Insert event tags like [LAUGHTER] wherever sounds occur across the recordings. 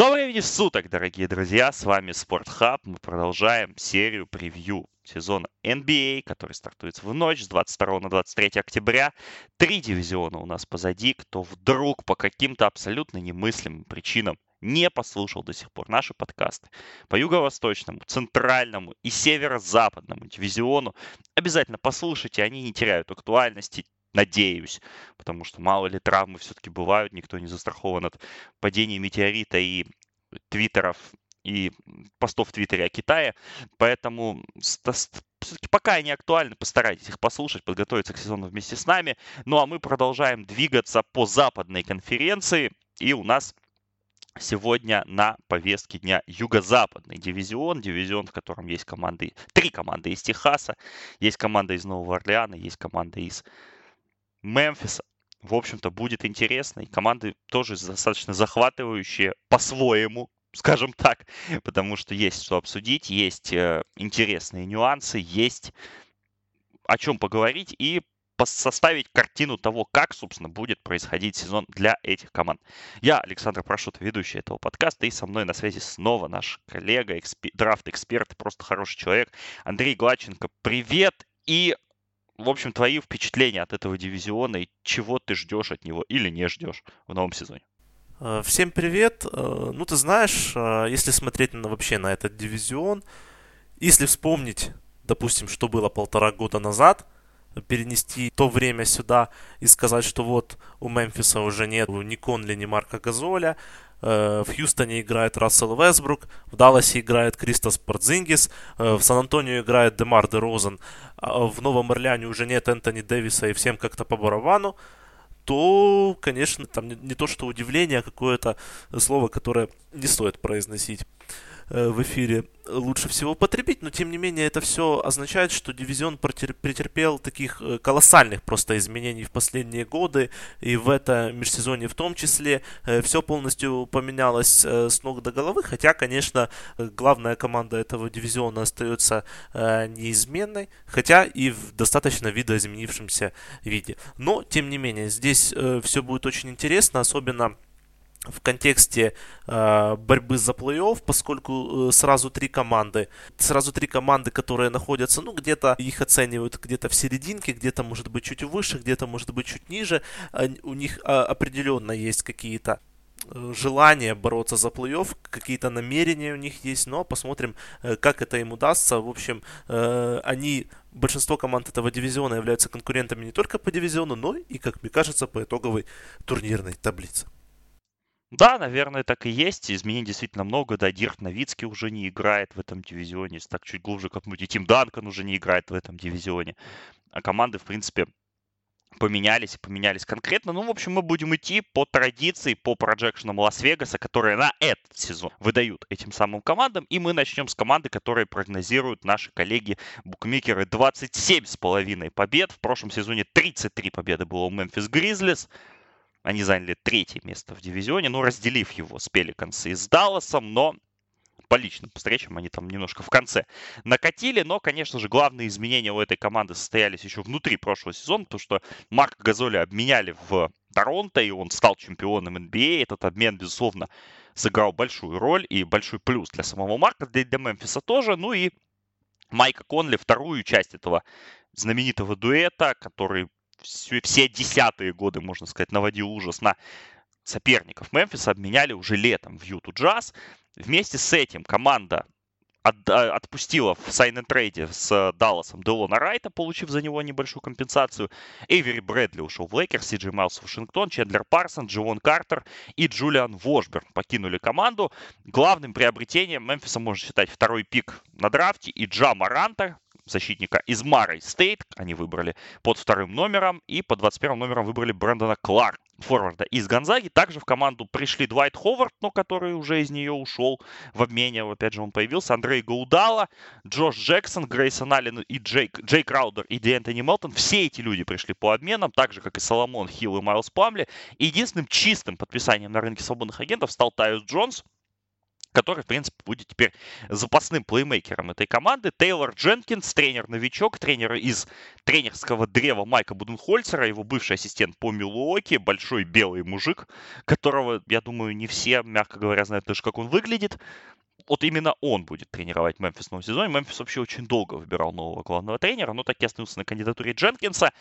Доброго времени суток, дорогие друзья! С вами Спортхаб. Мы продолжаем серию превью сезона NBA, который стартует в ночь с 22 на 23 октября. Три дивизиона у нас позади. Кто вдруг по каким-то абсолютно немыслимым причинам не послушал до сих пор наши подкасты по юго-восточному, центральному и северо-западному дивизиону, обязательно послушайте, они не теряют актуальности, Надеюсь, потому что мало ли травмы все-таки бывают, никто не застрахован от падения метеорита и твиттеров и постов в Твиттере о Китае. Поэтому все-таки пока они актуальны, постарайтесь их послушать, подготовиться к сезону вместе с нами. Ну а мы продолжаем двигаться по западной конференции. И у нас сегодня на повестке дня юго-западный дивизион, дивизион, в котором есть команды, три команды из Техаса, есть команда из Нового Орлеана, есть команда из Мемфиса. В общем-то, будет интересно. И команды тоже достаточно захватывающие по-своему, скажем так, потому что есть что обсудить, есть э, интересные нюансы, есть о чем поговорить и составить картину того, как, собственно, будет происходить сезон для этих команд. Я, Александр Прошут, ведущий этого подкаста, и со мной на связи снова наш коллега, эксп... драфт-эксперт, просто хороший человек, Андрей Гладченко. Привет! И в общем, твои впечатления от этого дивизиона и чего ты ждешь от него или не ждешь в новом сезоне? Э, всем привет. Э, ну, ты знаешь, э, если смотреть на, вообще на этот дивизион, если вспомнить, допустим, что было полтора года назад, перенести то время сюда и сказать, что вот у Мемфиса уже нет ни Конли, ни Марка Газоля, в Хьюстоне играет Рассел Весбрук, в Далласе играет Кристос Пордзингис, э, в Сан-Антонио играет Демар Де Розен, а в Новом Орлеане уже нет Энтони Дэвиса и всем как-то по барабану, то, конечно, там не то что удивление, а какое-то слово, которое не стоит произносить. Э, в эфире лучше всего потребить, но тем не менее это все означает, что дивизион претерпел таких э, колоссальных просто изменений в последние годы, и в это межсезонье в том числе э, все полностью поменялось с ног до головы, хотя, конечно, главная команда этого дивизиона остается неизменной, хотя и в достаточно видоизменившемся виде. Но, тем не менее, здесь все будет очень интересно, особенно в контексте э, борьбы за плей-офф, поскольку э, сразу три команды, сразу три команды, которые находятся, ну, где-то их оценивают где-то в серединке, где-то, может быть, чуть выше, где-то, может быть, чуть ниже. Э, у них э, определенно есть какие-то э, желание бороться за плей-офф, какие-то намерения у них есть, но посмотрим, э, как это им удастся. В общем, э, они, большинство команд этого дивизиона являются конкурентами не только по дивизиону, но и, как мне кажется, по итоговой турнирной таблице. Да, наверное, так и есть. Изменений действительно много. Да, Дирк Новицкий уже не играет в этом дивизионе. Если так чуть глубже копнуть, и Тим Данкан уже не играет в этом дивизионе. А команды, в принципе, поменялись и поменялись конкретно. Ну, в общем, мы будем идти по традиции, по проекшенам Лас-Вегаса, которые на этот сезон выдают этим самым командам. И мы начнем с команды, которые прогнозируют наши коллеги-букмекеры 27,5 побед. В прошлом сезоне 33 победы было у Мемфис Гризлис. Они заняли третье место в дивизионе, ну, разделив его с Пеликанс и с Далласом, но по личным встречам они там немножко в конце накатили, но, конечно же, главные изменения у этой команды состоялись еще внутри прошлого сезона, потому что Марка Газоли обменяли в Торонто, и он стал чемпионом NBA. Этот обмен, безусловно, сыграл большую роль и большой плюс для самого Марка, для, для Мемфиса тоже. Ну и Майка Конли вторую часть этого знаменитого дуэта, который все, все десятые годы, можно сказать, наводил ужас на соперников Мемфиса, обменяли уже летом в Юту Джаз. Вместе с этим команда от, отпустила в сайн трейде с Далласом Делона Райта, получив за него небольшую компенсацию. Эйвери Брэдли ушел в Лейкерс, Си Джей Майлз в Вашингтон, Чендлер Парсонс, Джевон Картер и Джулиан Вошберн покинули команду. Главным приобретением Мемфиса можно считать второй пик на драфте и Джа Маранта, защитника из Мюррей Стейт, они выбрали под вторым номером, и под 21 номером выбрали Брэндона Кларк, форварда из Гонзаги. Также в команду пришли Двайт Ховард, но который уже из нее ушел в обмене. Опять же, он появился. Андре Игудала, Джош Джексон, Грейсон Аллен и Джейк, Джейк Раудер и Диэнтони Мелтон. Все эти люди пришли по обменам, так же, как и Соломон Хилл и Майлз Памли. Единственным чистым подписанием на рынке свободных агентов стал Тайус Джонс, который, в принципе, будет теперь запасным плеймейкером этой команды. Тейлор Дженкинс, тренер-новичок, тренер из тренерского древа Майка Буденхольцера, его бывший ассистент по Милуоке, большой белый мужик, которого, я думаю, не все, мягко говоря, знают даже, как он выглядит вот именно он будет тренировать Мемфис в новом сезоне. Мемфис вообще очень долго выбирал нового главного тренера, но так и остался на кандидатуре Дженкинса.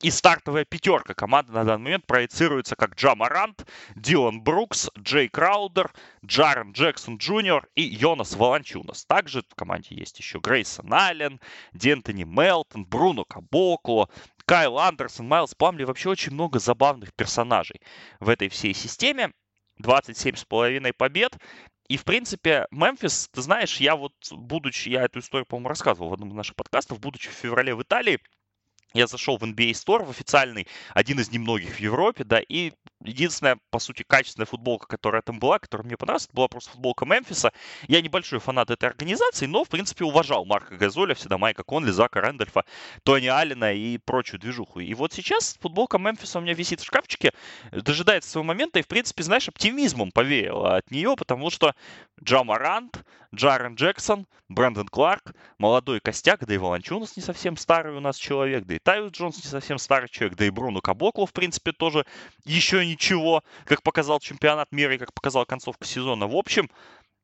И стартовая пятерка команды на данный момент проецируется как Джа Марант, Дилан Брукс, Джей Краудер, Джарен Джексон Джуниор и Йонас Воланчунас. Также в команде есть еще Грейсон Аллен, Деэнтони Мелтон, Бруно Кабокло, Кайл Андерсон, Майлз Пламли. Вообще очень много забавных персонажей в этой всей системе. 27,5 побед. И, в принципе, Мемфис, ты знаешь, я вот, будучи, я эту историю, по-моему, рассказывал в одном из наших подкастов, будучи в феврале в Италии, я зашел в NBA Store, в официальный, один из немногих в Европе, да, и единственная, по сути, качественная футболка, которая там была, которая мне понравилась, была просто футболка Мемфиса. Я небольшой фанат этой организации, но, в принципе, уважал Марка Газоля, всегда Майка Конли, Зака Рэндольфа, Тони Аллена и прочую движуху. И вот сейчас футболка Мемфиса у меня висит в шкафчике, дожидается своего момента, и, в принципе, знаешь, оптимизмом повеяло от нее, потому что Джамарант, Джарен Джексон, Брэндон Кларк, молодой костяк, да и Волончунас не совсем старый у нас человек, да и Тайус Джонс не совсем старый человек, да и Бруно Каблокло, в принципе, тоже еще ничего, как показал чемпионат мира и как показала концовка сезона. В общем,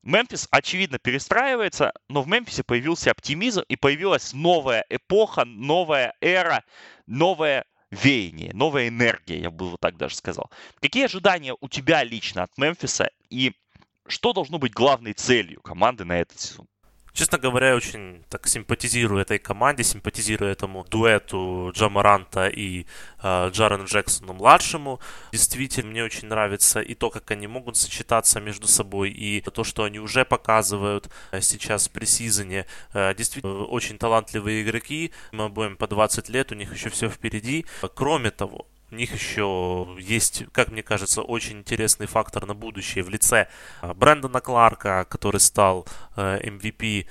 Мемфис, очевидно, перестраивается, но в Мемфисе появился оптимизм и появилась новая эпоха, новая эра, новое веяние, новая энергия, я бы вот так даже сказал. Какие ожидания у тебя лично от Мемфиса и что должно быть главной целью команды на этот сезон? Честно говоря, очень так симпатизирую этой команде, симпатизирую этому дуэту Джамаранта и э, Джарену Джексону младшему. Действительно, мне очень нравится и то, как они могут сочетаться между собой, и то, что они уже показывают э, сейчас в пресизоне. Э, действительно, очень талантливые игроки. Мы будем по 20 лет, у них еще все впереди. Кроме того, них еще есть, как мне кажется, очень интересный фактор на будущее в лице а, Брэндона Кларка, который стал MVP э,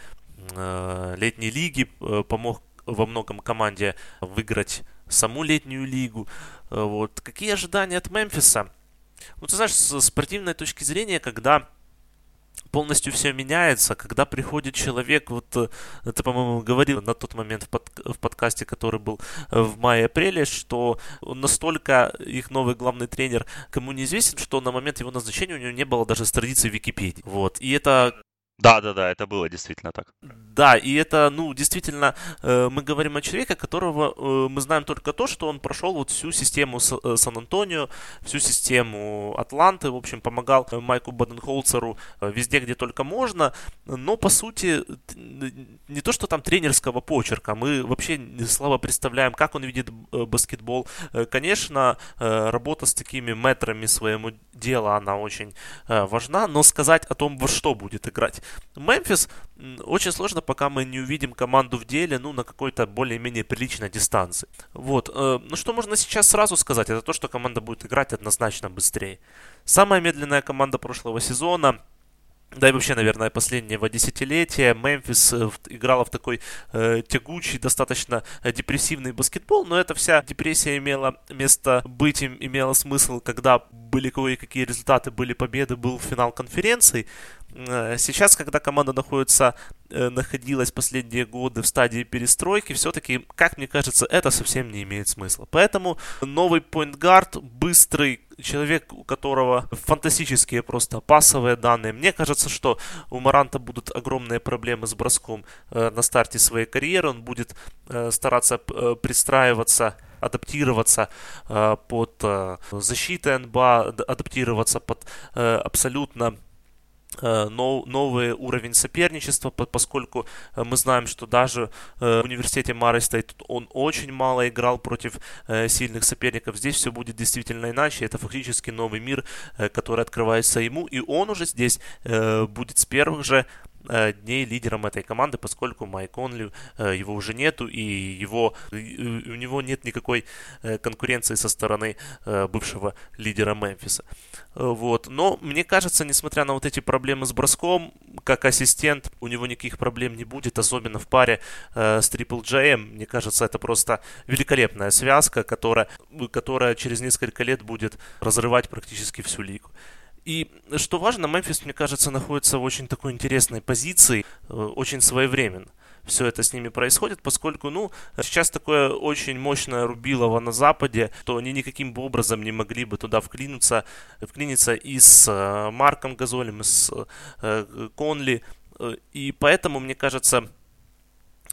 э, летней лиги, э, помог во многом команде выиграть саму летнюю лигу. Вот. Какие ожидания от Мемфиса? Ну, ты знаешь, с спортивной точки зрения, когда полностью все меняется, когда приходит человек, вот э, ты, по-моему, говорил на тот момент в, под, в подкасте, который был э, в мае-апреле, что настолько их новый главный тренер кому неизвестен, что на момент его назначения у него не было даже страницы в Википедии. Вот. И это да, да, да, это было действительно так. Да, и это, ну, действительно, э, мы говорим о человеке, которого э, мы знаем только то, что он прошел вот всю систему э, Сан-Антонио, всю систему Атланты, в общем, помогал Майку Баденхолцеру везде, где только можно, но, по сути, не то, что там тренерского почерка, мы вообще слабо представляем, как он видит баскетбол. Конечно, работа с такими метрами своему дела, она очень важна, но сказать о том, во что будет играть Мемфис очень сложно, пока мы не увидим команду в деле, ну, на какой-то более-менее приличной дистанции. Вот. Э, ну, что можно сейчас сразу сказать, это то, что команда будет играть однозначно быстрее. Самая медленная команда прошлого сезона – да и вообще, наверное, последнего десятилетия Мемфис э, играла в такой э, тягучий, достаточно э, депрессивный баскетбол, но эта вся депрессия имела место быть, им имела смысл, когда были кое-какие результаты, были победы, был финал конференции. Э, сейчас, когда команда находится, находилась последние годы в стадии перестройки, все-таки, как мне кажется, это совсем не имеет смысла. Поэтому новый поинтгард, быстрый, человек, у которого фантастические просто пасовые данные. Мне кажется, что у Маранта будут огромные проблемы с броском э, на старте своей карьеры. Он будет э, стараться э, пристраиваться адаптироваться э, под э, защитой НБА, адаптироваться под э, абсолютно Э, новый уровень соперничества, поскольку э, мы знаем, что даже э, в университете Мары стоит, он очень мало играл против сильных соперников. Здесь все будет действительно иначе. Это фактически новый мир, который открывается ему, и он уже здесь будет с первых же дней лидером этой команды, поскольку Майк Конли, его уже нету, и его, у него нет никакой конкуренции со стороны бывшего лидера Мемфиса. Вот. Но мне кажется, несмотря на вот эти проблемы с броском, как ассистент у него никаких проблем не будет, особенно в паре с Triple J. Мне кажется, это просто великолепная связка, которая, которая через несколько лет будет разрывать практически всю лигу. И что важно, Мемфис, мне кажется, находится в очень такой интересной позиции, э, очень своевременно все это с ними происходит, поскольку, ну, сейчас такое очень мощное рубилово на Западе, то они никаким образом не могли бы туда вклиниться, вклиниться и с э, Марком Газолем, и с э, Конли, и поэтому, мне кажется,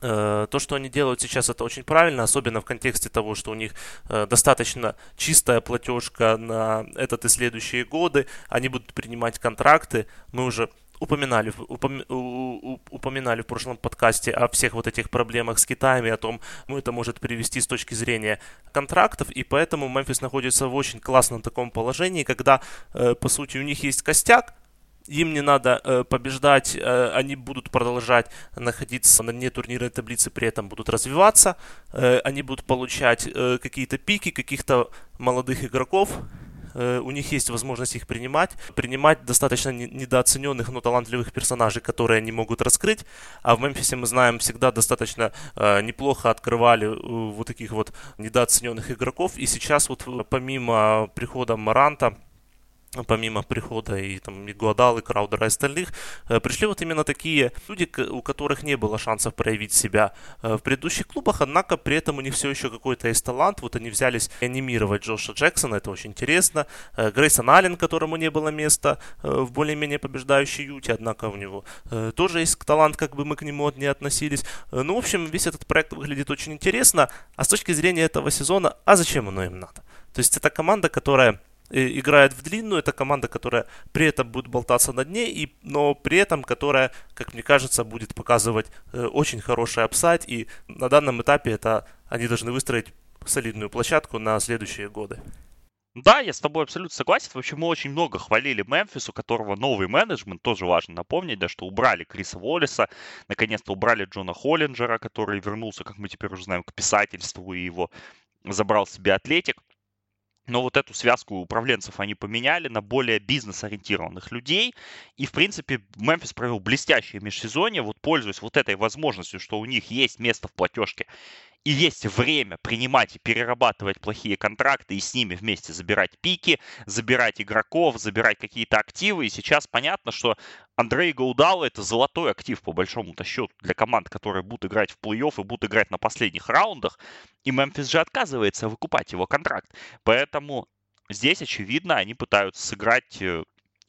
то, что они делают сейчас, это очень правильно, особенно в контексте того, что у них э, достаточно чистая платежка на этот и следующие годы. Они будут принимать контракты. Мы уже упоминали, упом, упоминали в прошлом подкасте о всех вот этих проблемах с Китаем и о том, ну, это может привести с точки зрения контрактов, и поэтому Мемфис находится в очень классном таком положении, когда, э, по сути, у них есть костяк, им не надо э, побеждать, э, они будут продолжать находиться на дне турнирной таблицы, при этом будут развиваться, э, они будут получать э, какие-то пики каких-то молодых игроков, э, у них есть возможность их принимать, принимать достаточно недооцененных, но талантливых персонажей, которые они могут раскрыть. А в Мемфисе мы знаем всегда достаточно э, неплохо открывали э, вот таких вот недооцененных игроков. И сейчас вот помимо прихода Маранта помимо прихода и там и Гуадал, и Краудера, и остальных, э, пришли вот именно такие люди, у которых не было шансов проявить себя э, в предыдущих клубах, однако при этом у них все еще какой-то есть талант. Вот они взялись анимировать Джоша Джексона, это очень интересно. Э, Грейсон Аллен, которому не было места в более-менее побеждающей Юте, однако у него тоже есть талант, как бы мы к нему не относились. Ну, в общем, весь этот проект выглядит очень интересно. А с точки зрения этого сезона, а зачем оно им надо? То есть это команда, которая играет в длинную. Это команда, которая при этом будет болтаться на дне, и, но при этом которая, как мне кажется, будет показывать э, очень хороший апсайд. И на данном этапе это они должны выстроить солидную площадку на следующие годы. Да, я с тобой абсолютно согласен. Вообще мы очень много хвалили Мемфис, у которого новый менеджмент, тоже важно напомнить, да, что убрали Криса Уоллиса, наконец-то убрали Джона Холлинджера, который вернулся, как мы теперь уже знаем, к писательству и его забрал себе атлетик. Но вот эту связку управленцев они поменяли на более бизнес-ориентированных людей. И, в принципе, Мемфис провел блестящее межсезонье, вот пользуясь вот этой возможностью, что у них есть место в платежке и есть время принимать и перерабатывать плохие контракты и с ними вместе забирать пики, забирать игроков, забирать какие-то активы. И сейчас понятно, что Андрей Гаудал это золотой актив по большому-то счету для команд, которые будут играть в плей-офф и будут играть на последних раундах. И Мемфис же отказывается выкупать его контракт. Поэтому здесь, очевидно, они пытаются сыграть э,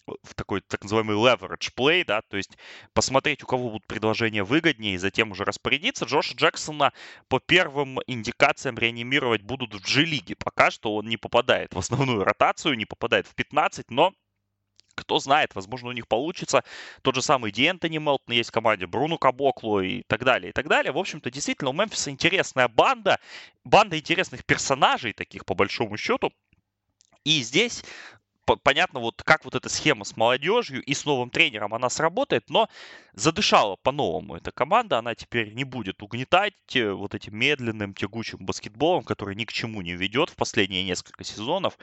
в такой так называемый leverage play, да, то есть посмотреть, у кого будут предложения выгоднее, и затем уже распорядиться. Джоша Джексона по первым индикациям реанимировать будут в G-лиге. Пока что он не попадает в основную ротацию, не попадает в 15, но кто знает, возможно, у них получится. Тот же самый Ди Мелтон есть в команде, Бруно Кабокло и так далее, и так далее. В общем-то, действительно, у Мемфиса интересная банда, банда интересных персонажей таких, по большому счету. И здесь понятно, вот как вот эта схема с молодежью и с новым тренером, она сработает, но задышала по-новому эта команда, она теперь не будет угнетать э, вот этим медленным, тягучим баскетболом, который ни к чему не ведет в последние несколько сезонов.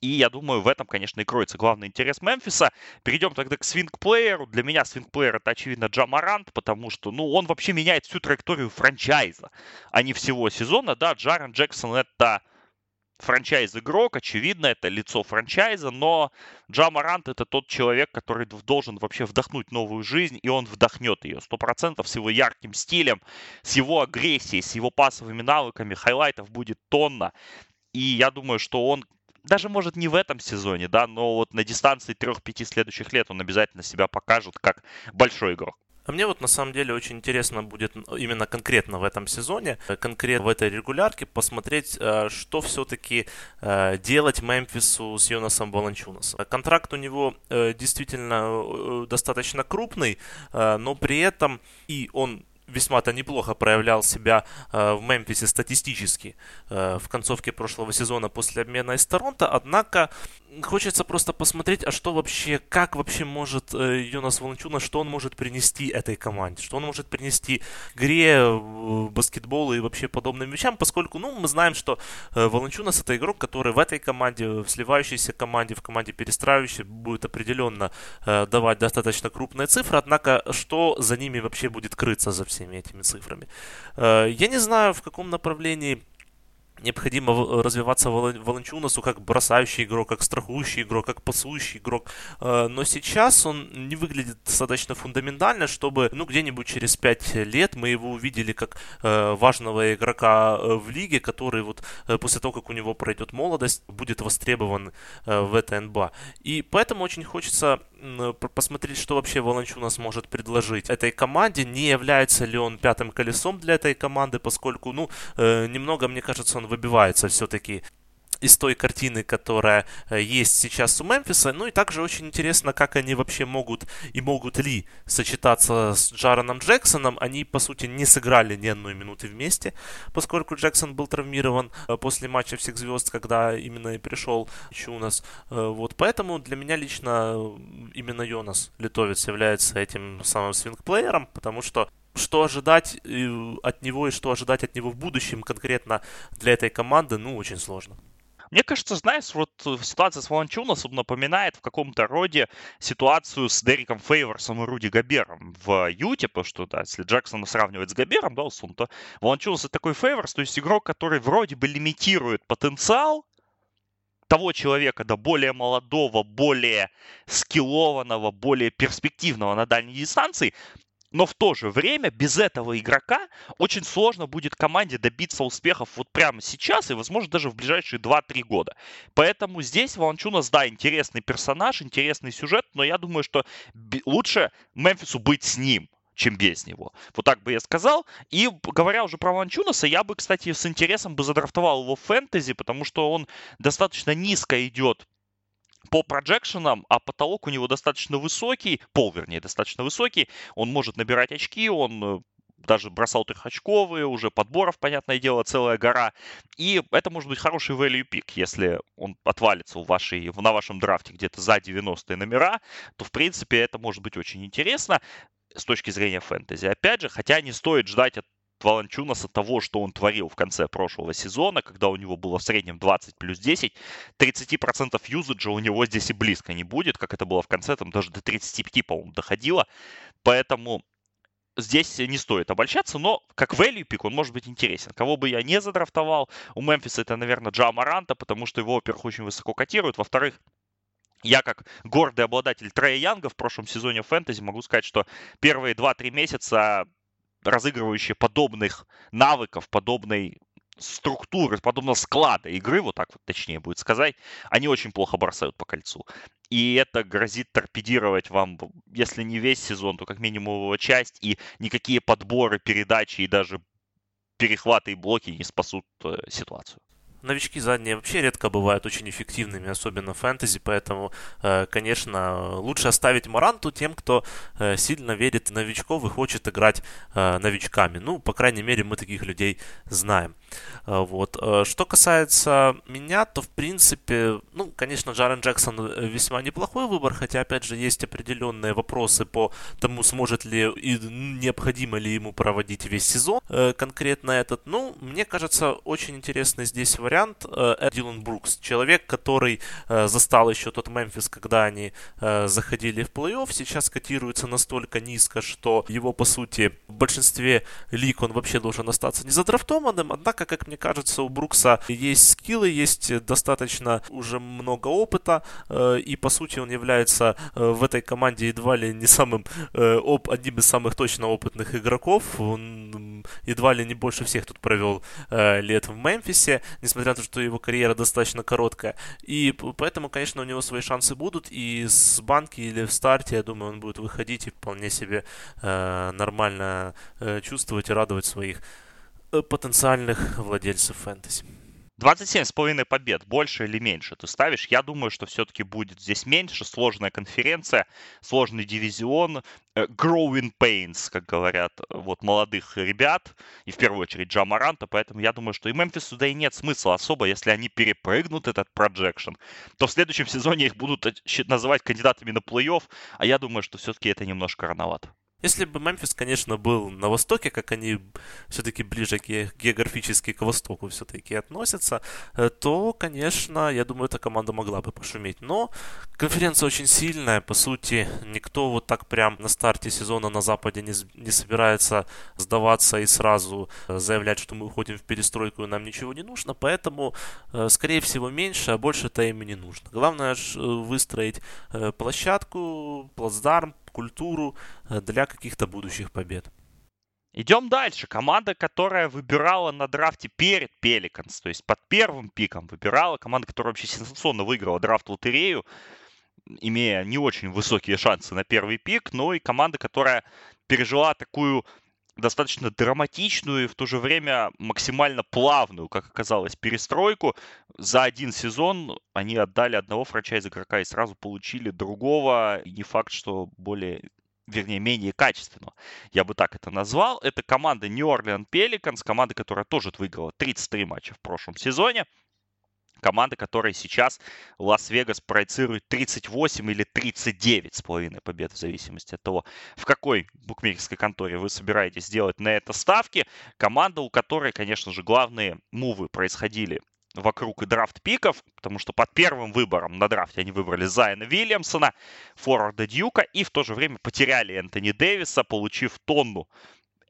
И я думаю, в этом, конечно, и кроется главный интерес Мемфиса. Перейдем тогда к свинг-плееру. Для меня свинг-плеер это, очевидно, Джамарант, потому что, ну, он вообще меняет всю траекторию франчайза, а не всего сезона. Да, Джарен Джексон это франчайз-игрок, очевидно, это лицо франчайза, но Джа Морант это тот человек, который должен вообще вдохнуть новую жизнь, и он вдохнет ее сто процентов с его ярким стилем, с его агрессией, с его пасовыми навыками, хайлайтов будет тонна. И я думаю, что он даже может не в этом сезоне, да, но вот на дистанции 3-5 следующих лет он обязательно себя покажет как большой игрок. А мне вот на самом деле очень интересно будет именно конкретно в этом сезоне, э, конкретно в этой регулярке посмотреть, э, что все-таки э, делать Мемфису с Йонасом Баланчунасом. Контракт у него действительно достаточно крупный, но при этом и он весьма-то неплохо проявлял себя в Мемфисе статистически в концовке прошлого сезона после обмена из Торонто, однако хочется просто посмотреть, а что вообще, как вообще может э, Йонас Волончуна, что он может принести этой команде, что он может принести игре, э, баскетболу и вообще подобным вещам, поскольку, ну, мы знаем, что э, Волончунас это игрок, который в этой команде, в сливающейся команде, в команде перестраивающей будет определенно э, давать достаточно крупные цифры, однако что за ними вообще будет крыться за всеми этими цифрами? Э, я не знаю, в каком направлении необходимо развиваться Волончунасу как бросающий игрок, как страхующий игрок, как пасующий игрок. Э, но сейчас он не выглядит достаточно фундаментально, чтобы ну, где-нибудь через 5 лет мы его увидели как э, важного игрока э, в лиге, который вот после того, как у него пройдет молодость, будет востребован в этой НБА. И поэтому очень хочется посмотреть, что вообще Волончунас может предложить этой команде, не является ли он пятым колесом для этой команды, поскольку, ну, немного, мне кажется, он выбивается все-таки из той картины, которая э, есть сейчас у Мемфиса. Ну и также очень интересно, как они вообще могут и могут ли сочетаться с Джароном Джексоном. Они, по сути, не сыграли ни одной минуты вместе, поскольку Джексон был травмирован э, после матча всех звезд, когда именно и пришел Чунас. Э, вот поэтому для меня лично именно Йонас Литовец является этим самым свинг-плеером, потому что что ожидать от него и что ожидать от него в будущем конкретно для этой команды, ну, очень сложно. Мне кажется, знаешь, вот э, ситуация с Волончунасом напоминает в каком-то роде ситуацию с Дериком Фейворсом и Руди Габером в Юте, потому что, да, если Джексона сравнивать с Габером, да, Усун, то Волончунас это такой Фейворс, то есть игрок, который вроде бы лимитирует потенциал, того человека, да, более молодого, более скиллованного, более перспективного на дальней дистанции, но в то же время без этого игрока очень сложно будет команде добиться успехов вот прямо сейчас и, возможно, даже в ближайшие 2-3 года. Поэтому здесь Валанчунас, да, интересный персонаж, интересный сюжет, но я думаю, что лучше Мемфису быть с ним, чем без него. Вот так бы я сказал. И говоря уже про Ванчунаса, я бы, кстати, с интересом бы задрафтовал его в фэнтези, потому что он достаточно низко идет по проджекшенам, а потолок у него достаточно высокий, пол, вернее, достаточно высокий, он может набирать очки, он э, даже бросал трехочковые, уже подборов, понятное дело, целая гора. И это может быть хороший value pick, если он отвалится у вашей, на вашем драфте где-то за 90 номера, то, в принципе, это может быть очень интересно с точки зрения фэнтези. Опять же, хотя не стоит ждать от Валанчунаса того, что он творил в конце прошлого сезона, когда у него было в среднем 20 плюс 10, 30% юзаджа у него здесь и близко не будет, как это было в конце, там даже до 35, по-моему, доходило. Поэтому здесь не стоит обольщаться, но как value пик он может быть интересен. Кого бы я не задрафтовал, у Мемфиса это, наверное, Джа Маранта, потому что его, во-первых, очень высоко котируют, во-вторых, я как гордый обладатель Трея Янга в прошлом сезоне фэнтези могу сказать, что первые 2-3 месяца разыгрывающие подобных навыков, подобной структуры, подобного склада игры, вот так вот точнее будет сказать, они очень плохо бросают по кольцу. И это грозит торпедировать вам, если не весь сезон, то как минимум его часть, и никакие подборы, передачи и даже перехваты и блоки не спасут э, ситуацию новички задние вообще редко бывают очень эффективными, особенно фэнтези, поэтому, э, конечно, лучше оставить Маранту тем, кто э, сильно верит в новичков и хочет играть э, новичками. Ну, по крайней мере, мы таких людей знаем. Вот. Что касается меня, то, в принципе, ну, конечно, Джарен Джексон весьма неплохой выбор, хотя, опять же, есть определенные вопросы по тому, сможет ли и необходимо ли ему проводить весь сезон конкретно этот. Ну, мне кажется, очень интересный здесь вариант вариант э, Дилан Брукс. Человек, который э, застал еще тот Мемфис, когда они э, заходили в плей-офф, сейчас котируется настолько низко, что его, по сути, в большинстве лиг он вообще должен остаться не задрафтованным. Однако, как мне кажется, у Брукса есть скиллы, есть достаточно уже много опыта, и, по сути, он является в этой команде едва ли не самым, одним из самых точно опытных игроков. Он едва ли не больше всех тут провел лет в Мемфисе, несмотря несмотря на то, что его карьера достаточно короткая. И поэтому, конечно, у него свои шансы будут. И с банки или в старте, я думаю, он будет выходить и вполне себе э, нормально э, чувствовать и радовать своих э, потенциальных владельцев фэнтези. 27,5 побед, больше или меньше ты ставишь? Я думаю, что все-таки будет здесь меньше. Сложная конференция, сложный дивизион, э, growing pains, как говорят вот молодых ребят, и в первую очередь Джамаранта, поэтому я думаю, что и Мемфису да и нет смысла особо, если они перепрыгнут этот projection, то в следующем сезоне их будут называть кандидатами на плей-офф, а я думаю, что все-таки это немножко рановато. Если бы Мемфис, конечно, был на востоке, как они все-таки ближе географически к востоку все-таки относятся, э, то, конечно, я думаю, эта команда могла бы пошуметь. Но конференция очень сильная, по сути, никто вот так прям на старте сезона на Западе не, не собирается сдаваться и сразу э, заявлять, что мы уходим в перестройку и нам ничего не нужно, поэтому, э, скорее всего, меньше, а больше-то им и не нужно. Главное выстроить площадку, плацдарм, культуру э, для каких-то будущих побед. Идем дальше. Команда, которая выбирала на драфте перед Пеликанс, то есть под первым пиком выбирала, команда, которая вообще сенсационно выиграла драфт-лотерею, имея не очень высокие шансы на первый пик, но и команда, которая пережила такую достаточно драматичную и в то же время максимально плавную, как оказалось, перестройку. За один сезон они отдали одного франчайз игрока и сразу получили другого. И не факт, что более вернее, менее качественного. Я бы так это назвал. Это команда New Orleans Pelicans, команда, которая тоже выиграла 33 матча в прошлом сезоне. Команда, которая сейчас Лас-Вегас проецирует 38 или 39 с половиной побед, в зависимости от того, в какой букмекерской конторе вы собираетесь сделать на это ставки. Команда, у которой, конечно же, главные мувы происходили вокруг и драфт-пиков, потому что под первым выбором на драфте они выбрали Зайона Вильямсона, форварда Дьюка, и в то же время потеряли Энтони Дэвиса, получив тонну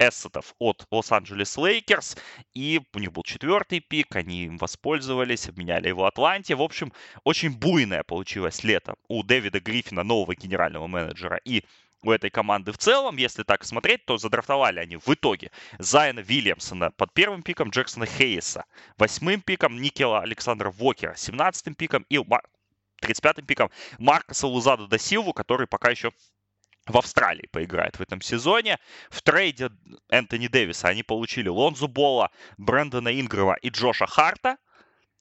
ассетов от Лос-Анджелес Лейкерс. И у них был четвертый пик, они им воспользовались, обменяли его Атланте. В общем, очень буйное получилось лето у Дэвида Гриффина, нового генерального менеджера, и у этой команды в целом, если так смотреть, то задрафтовали они в итоге Зайона Вильямсона под первым пиком, Джексона Хейса, восьмым пиком Никеила Александра Вокера, семнадцатым пиком и 35-м пиком Маркоса Лузада до Силву, который пока еще в Австралии поиграет в этом сезоне. В трейде Энтони Дэвиса они получили Лонзу Бола, Брэндона Ингрова и Джоша Харта.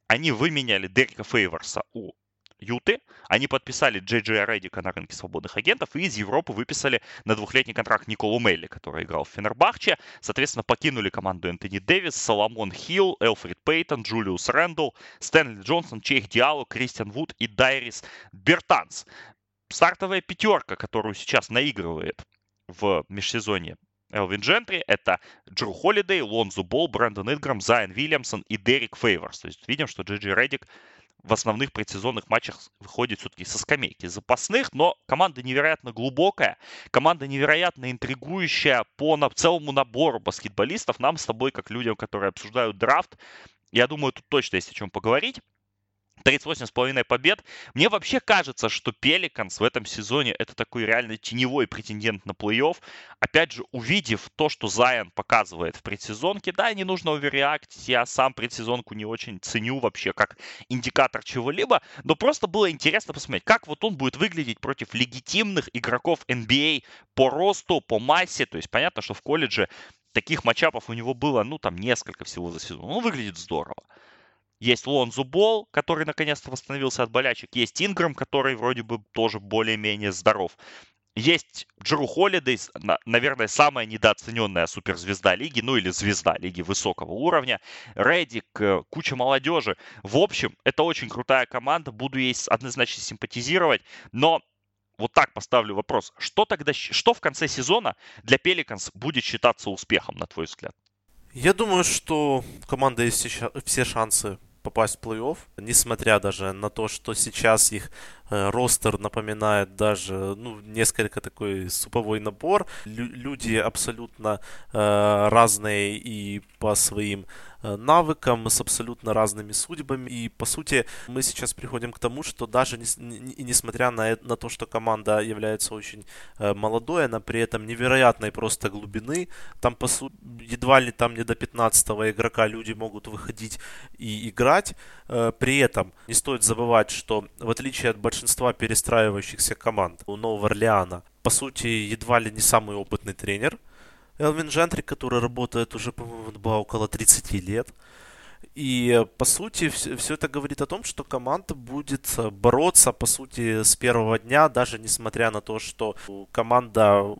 Они выменяли Дерека Фейворса у Юты. Они подписали Джей Джей Редика на рынке свободных агентов и из Европы выписали на двухлетний контракт Николу Мелли, который играл в Фенербахче. Соответственно, покинули команду Энтони Дэвис, Соломон Хилл, Элфрид Пейтон, Джулиус Рэндалл, Стэнли Джонсон, Чейх Диалу, Кристиан Вуд и Дайрис Бертанс стартовая пятерка, которую сейчас наигрывает в межсезонье Элвин Джентри, это Джру Холидей, Лонзу Бол, Брэндон Инграм, Зайен Вильямсон и Дерек Фейворс. То есть видим, что Джиджи Реддик в основных предсезонных матчах выходит все-таки со скамейки запасных, но команда невероятно глубокая, команда невероятно интригующая по целому набору баскетболистов. Нам с тобой, как людям, которые обсуждают драфт, я думаю, тут точно есть о чем поговорить. 38,5 побед. Мне вообще кажется, что Пеликанс в этом сезоне это такой реально теневой претендент на плей-офф. Опять же, увидев то, что Зайон показывает в предсезонке, да, не нужно оверреактить, я сам предсезонку не очень ценю вообще как индикатор чего-либо, но просто было интересно посмотреть, как вот он будет выглядеть против легитимных игроков NBA а по росту, по массе. То есть понятно, что в колледже таких матчапов у него было, ну, там несколько всего за сезон. Он выглядит здорово. Есть Лонзу Бол, который наконец-то восстановился от болячек. Есть Инграм, который вроде бы тоже более-менее здоров. Есть Джеру Холидей, наверное, самая недооцененная суперзвезда лиги, ну или звезда лиги высокого уровня. Редик, э, куча молодежи. В общем, это очень крутая команда, буду ей однозначно симпатизировать, но вот так поставлю вопрос. Что тогда, что в конце сезона для Пеликанс будет считаться успехом, на твой взгляд? Я думаю, что команда есть все шансы попасть в плей-офф, несмотря даже на то, что сейчас их ростер напоминает даже ну, несколько такой суповой набор. Лю- люди абсолютно э, разные и по своим Э, навыкам, с абсолютно разными судьбами. И, по сути, мы сейчас приходим к тому, что даже не, не, несмотря на, на то, что команда является очень э, молодой, она при этом невероятной просто глубины. Там, по сути, едва ли там не до 15 игрока люди могут выходить и играть. Э, при этом не стоит забывать, что в отличие от большинства перестраивающихся команд у Нового Орлеана, по сути, едва ли не самый опытный тренер – Элвин Джентри, который работает уже, по-моему, около 30 лет. И, по сути, все, все это говорит о том, что команда будет бороться, по сути, с первого дня, даже несмотря на то, что команда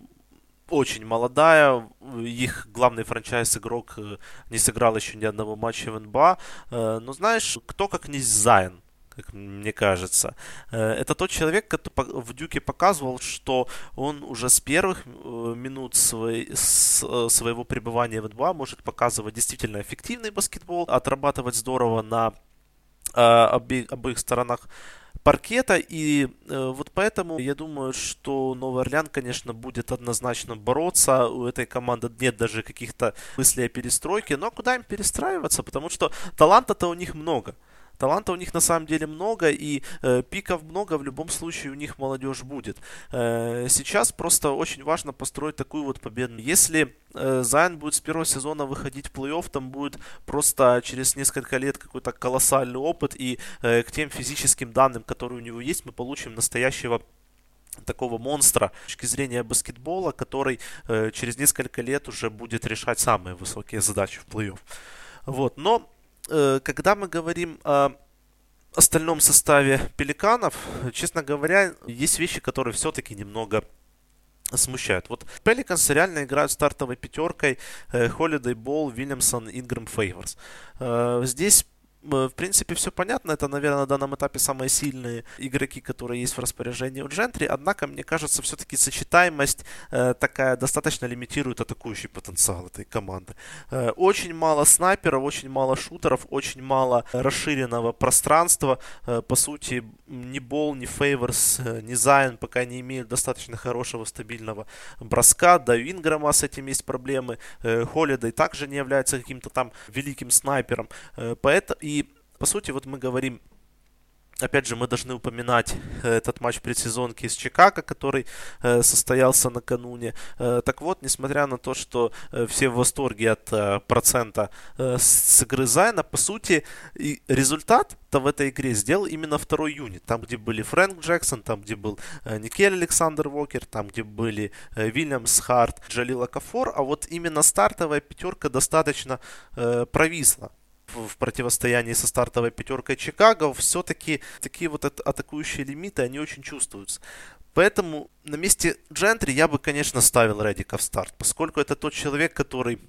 очень молодая, их главный франчайз-игрок э, не сыграл еще ни одного матча в НБА. Э, но знаешь, кто как не Зайн, как мне кажется. Э, это тот человек, который в Дюке показывал, что он уже с первых минут своей, с, своего пребывания в НБА может показывать действительно эффективный баскетбол, отрабатывать здорово на обе, обоих сторонах паркета. И э, вот поэтому я думаю, что Новый Орлеан, конечно, будет однозначно бороться. У этой команды нет даже каких-то мыслей о перестройке. Но куда им перестраиваться? Потому что таланта-то у них много. Таланта у них на самом деле много, и э, пиков много, в любом случае у них молодежь будет. Э, сейчас просто очень важно построить такую вот победу. Если э, Зайн будет с первого сезона выходить в плей-офф, там будет просто через несколько лет какой-то колоссальный опыт, и э, к тем физическим данным, которые у него есть, мы получим настоящего такого монстра с точки зрения баскетбола, который э, через несколько лет уже будет решать самые высокие задачи в плей-офф. Вот, но когда мы говорим о остальном составе пеликанов, честно говоря, есть вещи, которые все-таки немного смущают. Вот Пеликанс реально играют стартовой пятеркой Холидей Болл, Вильямсон, Ингрэм, Фейворс. Здесь в принципе, все понятно. Это, наверное, на данном этапе самые сильные игроки, которые есть в распоряжении у Джентри. Однако, мне кажется, все-таки сочетаемость э, такая достаточно лимитирует атакующий потенциал этой команды. Э, очень мало снайперов, очень мало шутеров, очень мало расширенного пространства. Э, по сути, ни Бол, ни Фейверс, э, ни Зайн пока не имеют достаточно хорошего, стабильного броска. Да, у Инграма с этим есть проблемы. Э, Холидей также не является каким-то там великим снайпером. Э, поэтому и, по сути, вот мы говорим Опять же, мы должны упоминать э, этот матч предсезонки из Чикаго, который э, состоялся накануне. Э, так вот, несмотря на то, что все в восторге от процента с игры Зайна, по сути, результат-то в этой игре сделал именно второй юнит. Там, где были Фрэнк Джексон, там, где был Никель Александр Уокер, там, где были Вильямс Харт, Джалила Кафор. А вот именно стартовая пятерка достаточно провисла в противостоянии со стартовой пятеркой Чикаго, все-таки такие вот атакующие лимиты, они очень чувствуются. Поэтому на месте Джентри я бы, конечно, ставил Редика в старт, поскольку это тот человек, который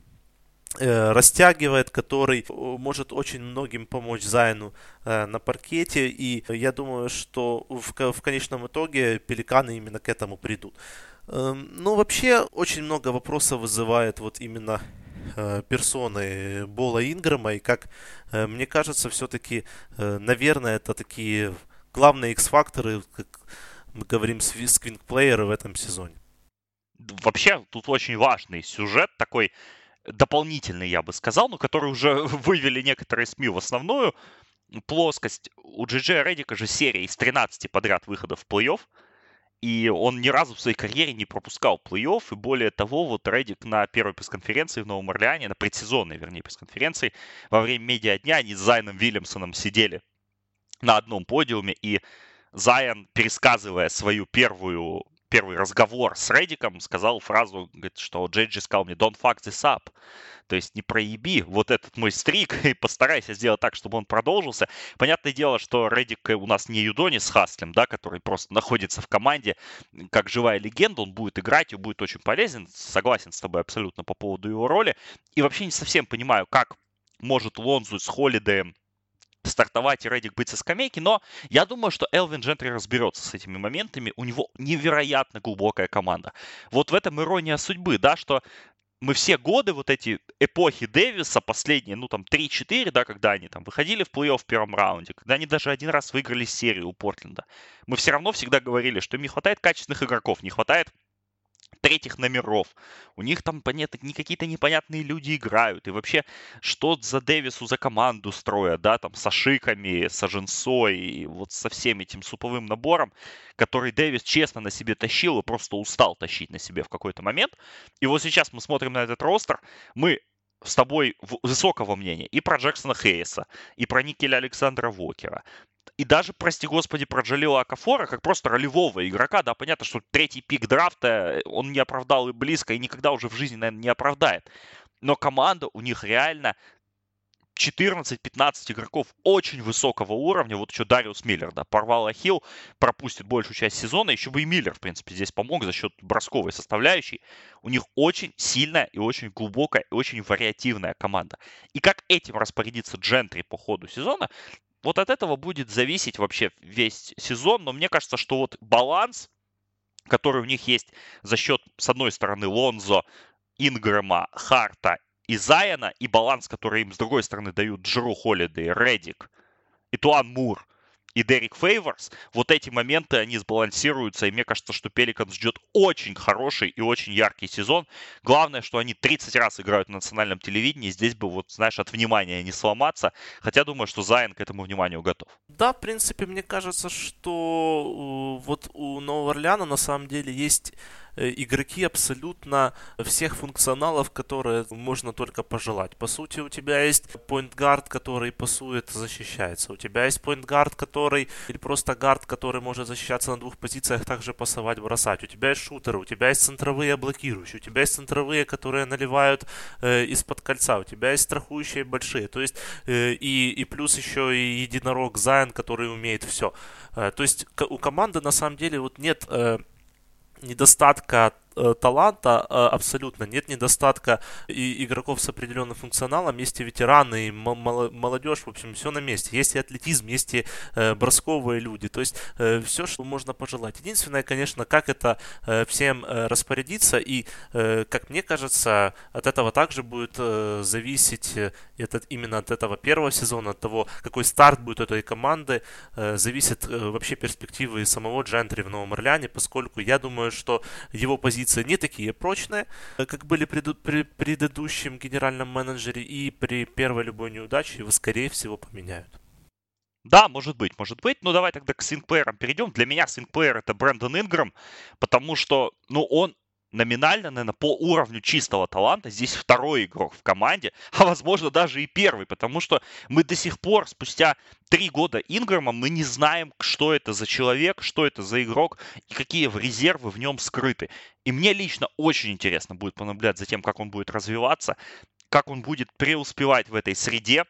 э, растягивает, который может очень многим помочь Зайну э, на паркете. И я думаю, что в, конечном итоге пеликаны именно к этому придут. Э, ну, вообще, очень много вопросов вызывает вот именно Э, персоны Бола Инграма, и как э, мне кажется, все-таки, э, наверное, это такие главные X-факторы, как мы говорим, сквинг-плееры в этом сезоне. Вообще, тут очень важный сюжет, такой дополнительный, я бы сказал, но который уже [LAUGHS] вывели некоторые СМИ в основную плоскость. У Джиджи Редика же серия из 13 подряд выходов в плей-офф. И он ни разу в своей карьере не пропускал плей-офф. И более того, вот Редик на первой пресс-конференции в Новом Орлеане, на предсезонной, вернее, пресс-конференции, во время медиа-дня они с Зайном Вильямсоном сидели на одном подиуме, и Зайон, пересказывая свою первую первый разговор с Редиком, сказал фразу, говорит, что Джейджи сказал мне «Don't fuck this up». То есть не проеби вот этот мой стрик [LAUGHS] и постарайся сделать так, чтобы он продолжился. Понятное дело, что Редик у нас не Юдони с Хаслем, да, который просто находится в команде как живая легенда, он будет играть и будет очень полезен. Согласен с тобой абсолютно по поводу его роли. И вообще не совсем понимаю, как может Лонзу с Холидеем стартовать и Редик быть со скамейки, но я думаю, что Элвин Джентри разберется с этими моментами. У него невероятно глубокая команда. Вот в этом ирония судьбы, да, что мы все годы, вот эти эпохи Дэвиса, последние, ну там 3-4, да, когда они там выходили в плей-офф в первом раунде, когда они даже один раз выиграли серию у Портленда, мы все равно всегда говорили, что им не хватает качественных игроков, не хватает третьих номеров. У них там понятно, не какие-то непонятные люди играют. И вообще, что за Дэвису за команду строят, да, там, с Ашиками, с Аженсой, и вот со всем этим суповым набором, который Дэвис честно на себе тащил и просто устал тащить на себе в какой-то момент. И вот сейчас мы смотрим на этот ростер, мы с тобой высокого мнения и про Джексона Хейса, и про Никеля Александра Вокера, и даже, прости господи, про Джалила Акафора, как просто ролевого игрока, да, понятно, что третий пик драфта э, он не оправдал и близко, и никогда уже в жизни, наверное, не оправдает. Но команда у них реально 14-15 игроков очень высокого уровня. Вот еще Дариус Миллер, да, порвал Ахилл, пропустит большую часть сезона. Еще бы и Миллер, в принципе, здесь помог за счет бросковой составляющей. У них очень сильная и очень глубокая и очень вариативная команда. И как этим распорядится Джентри по ходу сезона, вот от этого будет зависеть вообще весь сезон. Но мне кажется, что вот баланс, который у них есть за счет, с одной стороны, Лонзо, Ингрэма, Харта и Зайана, и баланс, который им с другой стороны дают Джеру Холлидей, Редик и Туан Мур – и Дерек Фейворс, вот эти моменты, они сбалансируются, и мне кажется, что Пеликанс ждет очень хороший и очень яркий сезон. Главное, что они 30 раз играют на национальном телевидении, здесь бы, вот, знаешь, от внимания не сломаться, хотя думаю, что Зайн к этому вниманию готов. Да, в принципе, мне кажется, что э, вот у Нового Орлеана на самом деле есть игроки абсолютно всех функционалов, которые можно только пожелать. По сути, у тебя есть поинт-гард, который пасует, защищается. У тебя есть поинт-гард, который, или просто гард, который может защищаться на двух позициях, также пасовать, бросать. У тебя есть шутеры, у тебя есть центровые блокирующие, у тебя есть центровые, которые наливают э, из-под кольца, у тебя есть страхующие большие. То есть, э, и, и плюс еще и единорог Зайн, который умеет все. Э, то есть, у команды на самом деле вот нет э, недостатка Э, таланта э, абсолютно, нет недостатка и игроков с определенным функционалом, есть и ветераны, и молодежь, в общем, все на месте. Есть и атлетизм, есть и э, бросковые люди, то есть все, что можно пожелать. Единственное, конечно, как это всем распорядиться, и, как мне кажется, от этого также будет зависеть этот, именно от этого первого сезона, от того, какой старт будет этой команды, зависит вообще перспективы самого Джентри в Новом Орлеане, поскольку я думаю, что его позиция позиции не такие прочные, э, как были при, при предыдущем генеральном менеджере, и при первой любой неудаче его, скорее всего, поменяют. Да, может быть, может быть. Ну, давай тогда к свингплеерам перейдем. Для меня свингплеер это Брэндон Инграм, потому что, ну, он номинально, наверное, по уровню чистого таланта здесь второй игрок в команде, [LAUGHS] а возможно даже и первый, потому что мы до сих пор, спустя три года Инграма, мы не знаем, что это за человек, что это за игрок и какие резервы в нем скрыты. И мне лично очень интересно будет понаблюдать за тем, как он будет развиваться, как он будет преуспевать в этой среде,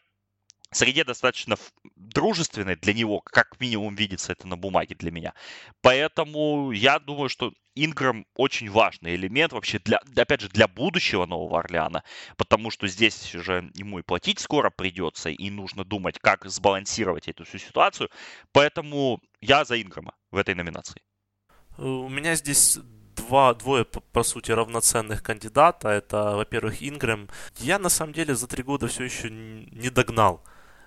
среде достаточно дружественной для него, как минимум видится это на бумаге для меня. Поэтому я думаю, что Инграм очень важный элемент вообще для, опять же, для будущего Нового Орлеана, потому что здесь уже ему и платить скоро придется, и нужно думать, как сбалансировать эту всю ситуацию. Поэтому я за Инграма в этой номинации. У меня здесь два, двое, по, по сути, равноценных кандидата. Это, во-первых, Ингрэм. Я, на самом деле, за три года все еще не догнал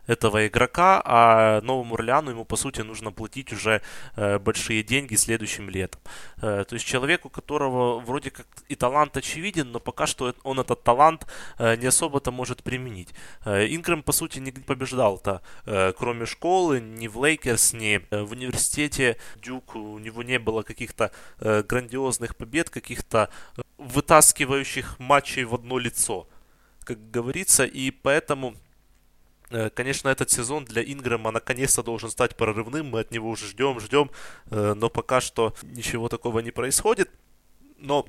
этого игрока, а Новому Орлеану ему, по сути, нужно платить уже э, большие деньги следующим летом. Э, то есть человек, у которого вроде как и талант очевиден, но пока что он этот талант э, не особо-то может применить. Э, Ингрэм, по сути, не побеждал-то, э, кроме школы, ни в Лейкерс, ни э, в университете Дюк, у него не было каких-то э, грандиозных побед, каких-то э, вытаскивающих матчей в одно лицо, как говорится, и поэтому конечно, этот сезон для Ингрэма наконец-то должен стать прорывным. Мы от него уже ждем, ждем. Э, но пока что ничего такого не происходит. Но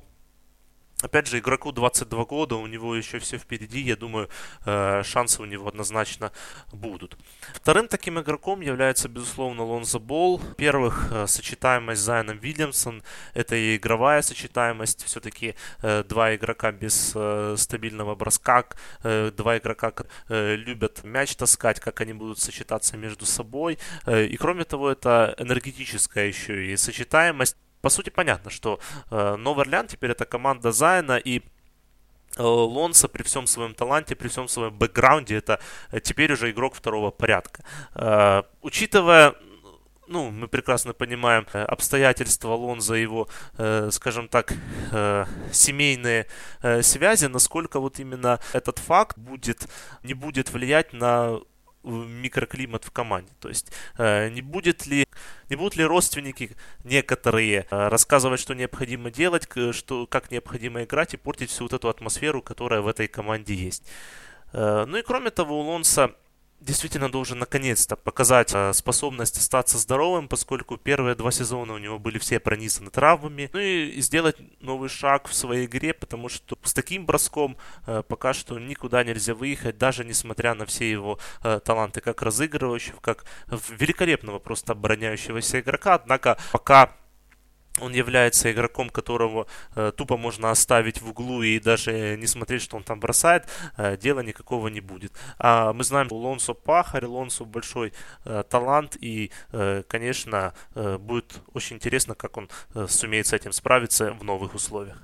Опять же, игроку 22 года, у него еще все впереди, я думаю, э, шансы у него однозначно будут. Вторым таким игроком является, безусловно, Лонзо Болл. Во-первых, э, сочетаемость с Зайном Вильямсон, это и игровая сочетаемость, все-таки э, два игрока без стабильного броска, два игрока любят мяч таскать, как они будут сочетаться между собой. И кроме того, это энергетическая еще и сочетаемость по сути, понятно, что э, Новый Орлеан теперь это команда Зайна, и э, Лонса при всем своем таланте, при всем своем бэкграунде, это э, теперь уже игрок второго порядка. Э, учитывая ну, мы прекрасно понимаем э, обстоятельства Лонза, его, э, скажем так, э, семейные э, связи, насколько вот именно этот факт будет, не будет влиять на микроклимат в команде. То есть э, не будет ли не будут ли родственники некоторые э, рассказывать, что необходимо делать, что, как необходимо играть и портить всю вот эту атмосферу, которая в этой команде есть. Э, ну и кроме того, у Лонса действительно должен наконец-то показать э, способность остаться здоровым, поскольку первые два сезона у него были все пронизаны травмами. Ну и сделать новый шаг в своей игре, потому что с таким броском э, пока что никуда нельзя выехать, даже несмотря на все его э, таланты как разыгрывающего, как великолепного просто обороняющегося игрока. Однако пока он является игроком, которого э, тупо можно оставить в углу и даже не смотреть, что он там бросает, э, дела никакого не будет. А мы знаем, что Лонсо пахарь, Лонсо большой э, талант, и, э, конечно, э, будет очень интересно, как он э, сумеет с этим справиться в новых условиях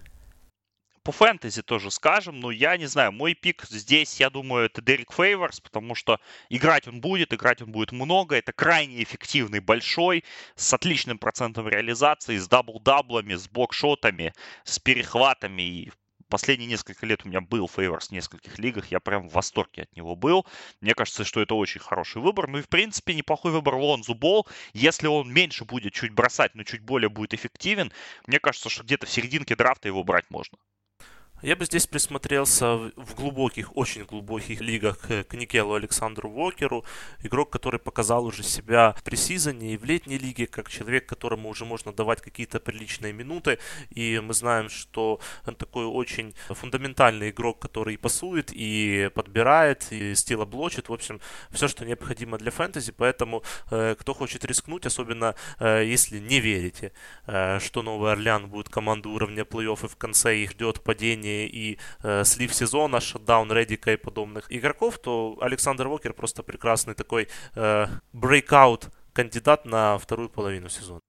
по фэнтези тоже скажем, но я не знаю, мой пик здесь, я думаю, это Дерек Фейворс, потому что играть он будет, играть он будет много, это крайне эффективный, большой, с отличным процентом реализации, с дабл-даблами, с блокшотами, с перехватами и последние несколько лет у меня был Фейворс в нескольких лигах, я прям в восторге от него был. Мне кажется, что это очень хороший выбор. Ну и, в принципе, неплохой выбор Лонзу Бол. Если он меньше будет чуть бросать, но чуть более будет эффективен, мне кажется, что где-то в серединке драфта его брать можно. Я бы здесь присмотрелся в глубоких, очень глубоких лигах к Никелу Александру Уокеру. Игрок, который показал уже себя в пресизоне и в летней лиге, как человек, которому уже можно давать какие-то приличные минуты. И мы знаем, что он такой очень фундаментальный игрок, который и пасует, и подбирает, и стила блочит. В общем, все, что необходимо для фэнтези. Поэтому, э, кто хочет рискнуть, особенно э, если не верите, э, что Новый Орлеан будет командой уровня плей-офф и в конце их ждет падение и э, слив сезона, шатдаун Редика и подобных игроков, то Александр Вокер просто прекрасный такой э, breakout кандидат на вторую половину сезона.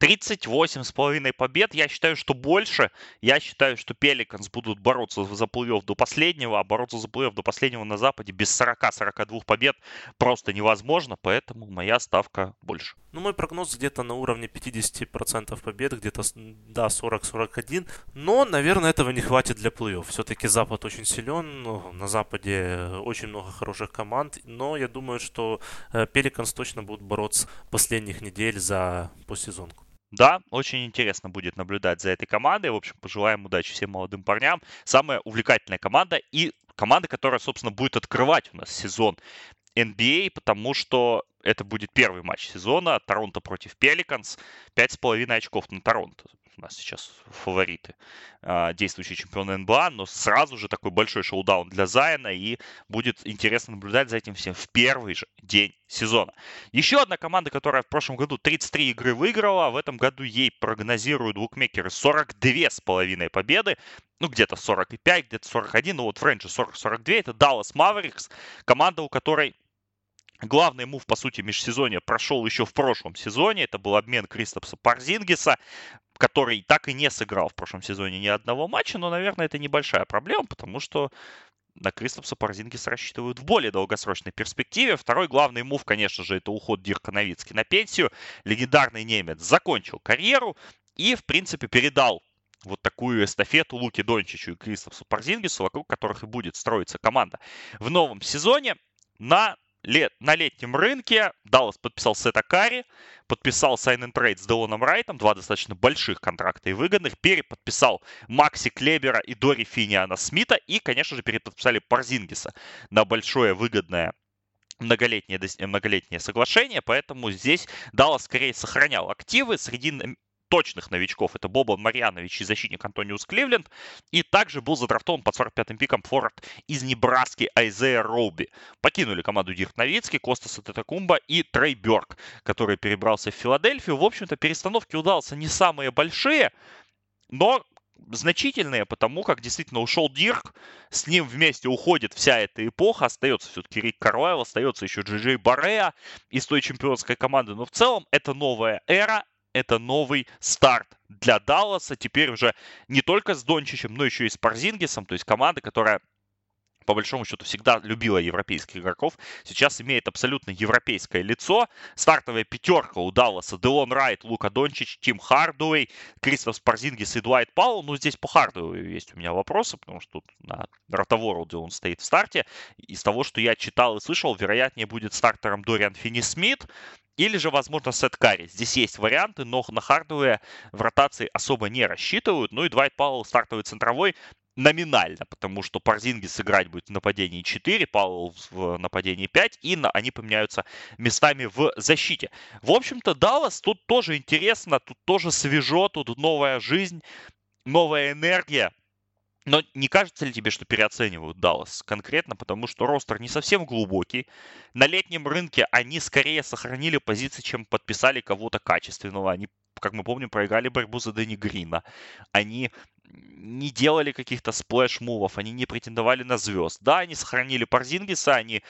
38,5 побед. Я считаю, что больше. Я считаю, что Пеликанс будут бороться за плей-офф до последнего, а бороться за плей-офф до последнего на Западе без 40-42 побед просто невозможно, поэтому моя ставка больше. Ну, мой прогноз где-то на уровне 50% побед, где-то, да, 40-41. Но, наверное, этого не хватит для плей-офф. Все-таки Запад очень силен, на Западе очень много хороших команд. Но я думаю, что Пеликанс точно будут бороться последних недель за постсезонку. Да, очень интересно будет наблюдать за этой командой. В общем, пожелаем удачи всем молодым парням. Самая увлекательная команда и команда, которая, собственно, будет открывать у нас сезон NBA, потому что это будет первый матч сезона. Торонто против Пеликанс. 5,5 очков на Торонто нас сейчас фавориты, а, действующие чемпионы НБА, но сразу же такой большой шоудаун для Зайна, и будет интересно наблюдать за этим всем в первый же день сезона. Еще одна команда, которая в прошлом году 33 игры выиграла, в этом году ей прогнозируют букмекеры 42 с половиной победы, ну, где-то 45, где-то 41, ну вот в рейнже 40-42, это Dallas Mavericks, команда, у которой Главный мув, по сути, межсезонья прошел еще в прошлом сезоне. Это был обмен Кристопса Парзингиса который так и не сыграл в прошлом сезоне ни одного матча, но, наверное, это небольшая проблема, потому что на Кристопса Порзингис рассчитывают в более долгосрочной перспективе. Второй главный мув, конечно же, это уход Дирка Новицки на пенсию. Легендарный немец закончил карьеру и, в принципе, передал вот такую эстафету Луки Дончичу и Кристопсу Порзингису, вокруг которых и будет строиться команда в новом сезоне на лет, на летнем рынке. Даллас подписал Сета Карри, подписал Sign and Trade с Делоном Райтом, два достаточно больших контракта и выгодных, переподписал Макси Клебера и Дори Финиана Смита. И, конечно же, переподписали Парзингиса на большое выгодное многолетнее, многолетнее соглашение, поэтому здесь Даллас скорее сохранял активы. Среди точных новичков. Это Бобан Марьянович и защитник Антониус Кливленд. И также был задрафтован под 45-м пиком форвард из Небраски Айзея Роуби. Покинули команду Дирк Новицкий, Костаса Тетакумба и Трей Бёрк, который перебрался в Филадельфию. В общем-то, перестановки удался не самые большие, но значительные, потому как действительно ушел Дирк, с ним вместе уходит вся эта эпоха, остается все-таки Рик Карлайл, остается еще Джей Джей Баррея из той чемпионской команды, но в целом это новая эра, это новый старт для Далласа. Теперь уже не только с Дончичем, но еще и с Парзингисом. То есть команда, которая по большому счету всегда любила европейских игроков, сейчас имеет абсолютно европейское лицо. Стартовая пятерка у Далласа Делон Райт, Лука Дончич, Тим Хардуэй, Кристоф Спарзингис и Дуайт Паул. Ну, здесь по Хардуэю есть у меня вопросы, потому что тут на Ротоворлде он стоит в старте. Из того, что я читал и слышал, вероятнее будет стартером Дориан Финни-Смит. Или же, возможно, Сет Карри. Здесь есть варианты, но на хардуэе в ротации особо не рассчитывают. Ну и Двайт Пауэлл стартовый центровой номинально, потому что Парзинги сыграть будет в нападении 4, Пауэлл в нападении 5, и на, они поменяются местами в защите. В общем-то, Даллас тут тоже интересно, тут тоже свежо, тут новая жизнь, новая энергия. Но не кажется ли тебе, что переоценивают Даллас конкретно, потому что ростер не совсем глубокий. На летнем рынке они скорее сохранили позиции, чем подписали кого-то качественного. Они, как мы помним, проиграли борьбу за Дэнни Грина. Они не делали каких-то сплэш-мувов, они не претендовали на звезд. Да, они сохранили Порзингиса, они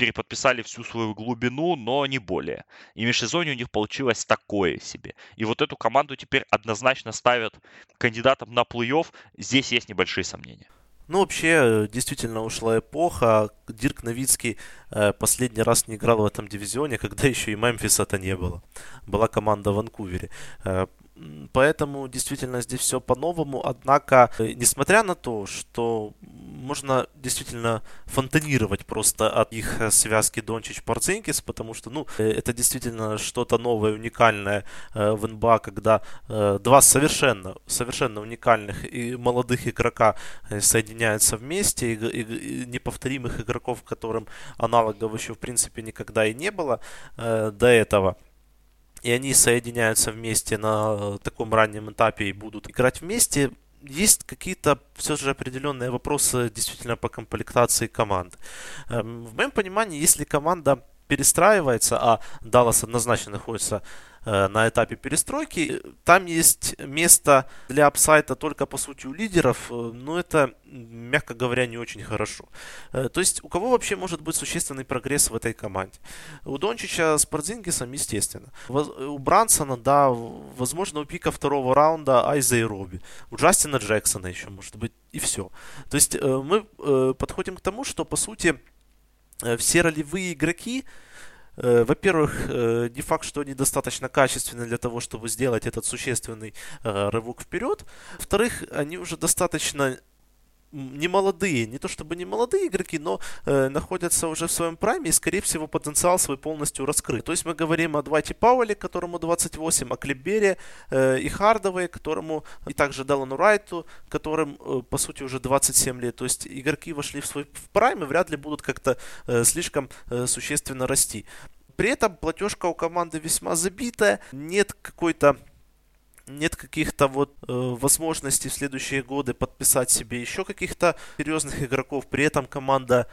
переподписали всю свою глубину, но не более. И межсезонье у них получилось такое себе. И вот эту команду теперь однозначно ставят кандидатом на плей-офф. Здесь есть небольшие сомнения. Ну, вообще, действительно ушла эпоха. Дирк Новицкий э, последний раз не играл в этом дивизионе, когда [LAUGHS] еще и Мемфиса-то не было. Была команда в Ванкувере. Э, Поэтому действительно здесь все по-новому. Однако, э, несмотря на то, что можно действительно фонтанировать просто от их э, связки Дончич-Порцинкис, потому что, ну, э, это действительно что-то новое, уникальное в НБА, когда два совершенно, совершенно уникальных и молодых игрока соединяются вместе, и, и, и неповторимых игроков, которым аналогов еще, в принципе, никогда и не было до этого и они соединяются вместе на таком раннем этапе и будут играть вместе, есть какие-то все же определенные вопросы действительно по комплектации команд. Эм, в моем понимании, если команда перестраивается, а Даллас однозначно находится Э, на этапе перестройки. Там есть место для апсайта только по сути у лидеров, э, но это, мягко говоря, не очень хорошо. Э, то есть у кого вообще может быть существенный прогресс в этой команде? У Дончича с Порзингисом, естественно. У Брансона, да, возможно, у пика второго раунда Айза и Робби. У Джастина Джексона еще, может быть, и все. То есть мы подходим к тому, что, по сути, все ролевые игроки, Э, во-первых, э, не факт, что они достаточно качественны для того, чтобы сделать этот существенный э, рывок вперед. Во-вторых, они уже достаточно не молодые, не то чтобы не молодые игроки, но э, находятся уже в своем прайме и, скорее всего, потенциал свой полностью раскрыт. То есть мы говорим о Двайте Пауэле, которому 28, о Клебере э, и Хардовой, которому, и также Делану Райту, которым, э, по сути, уже 27 лет. То есть игроки вошли в свой в прайм и вряд ли будут как-то э, слишком э, существенно расти. При этом платежка у команды весьма забитая, нет какой-то нет каких-то вот э, возможностей в следующие годы подписать себе еще каких-то серьезных игроков. При этом команда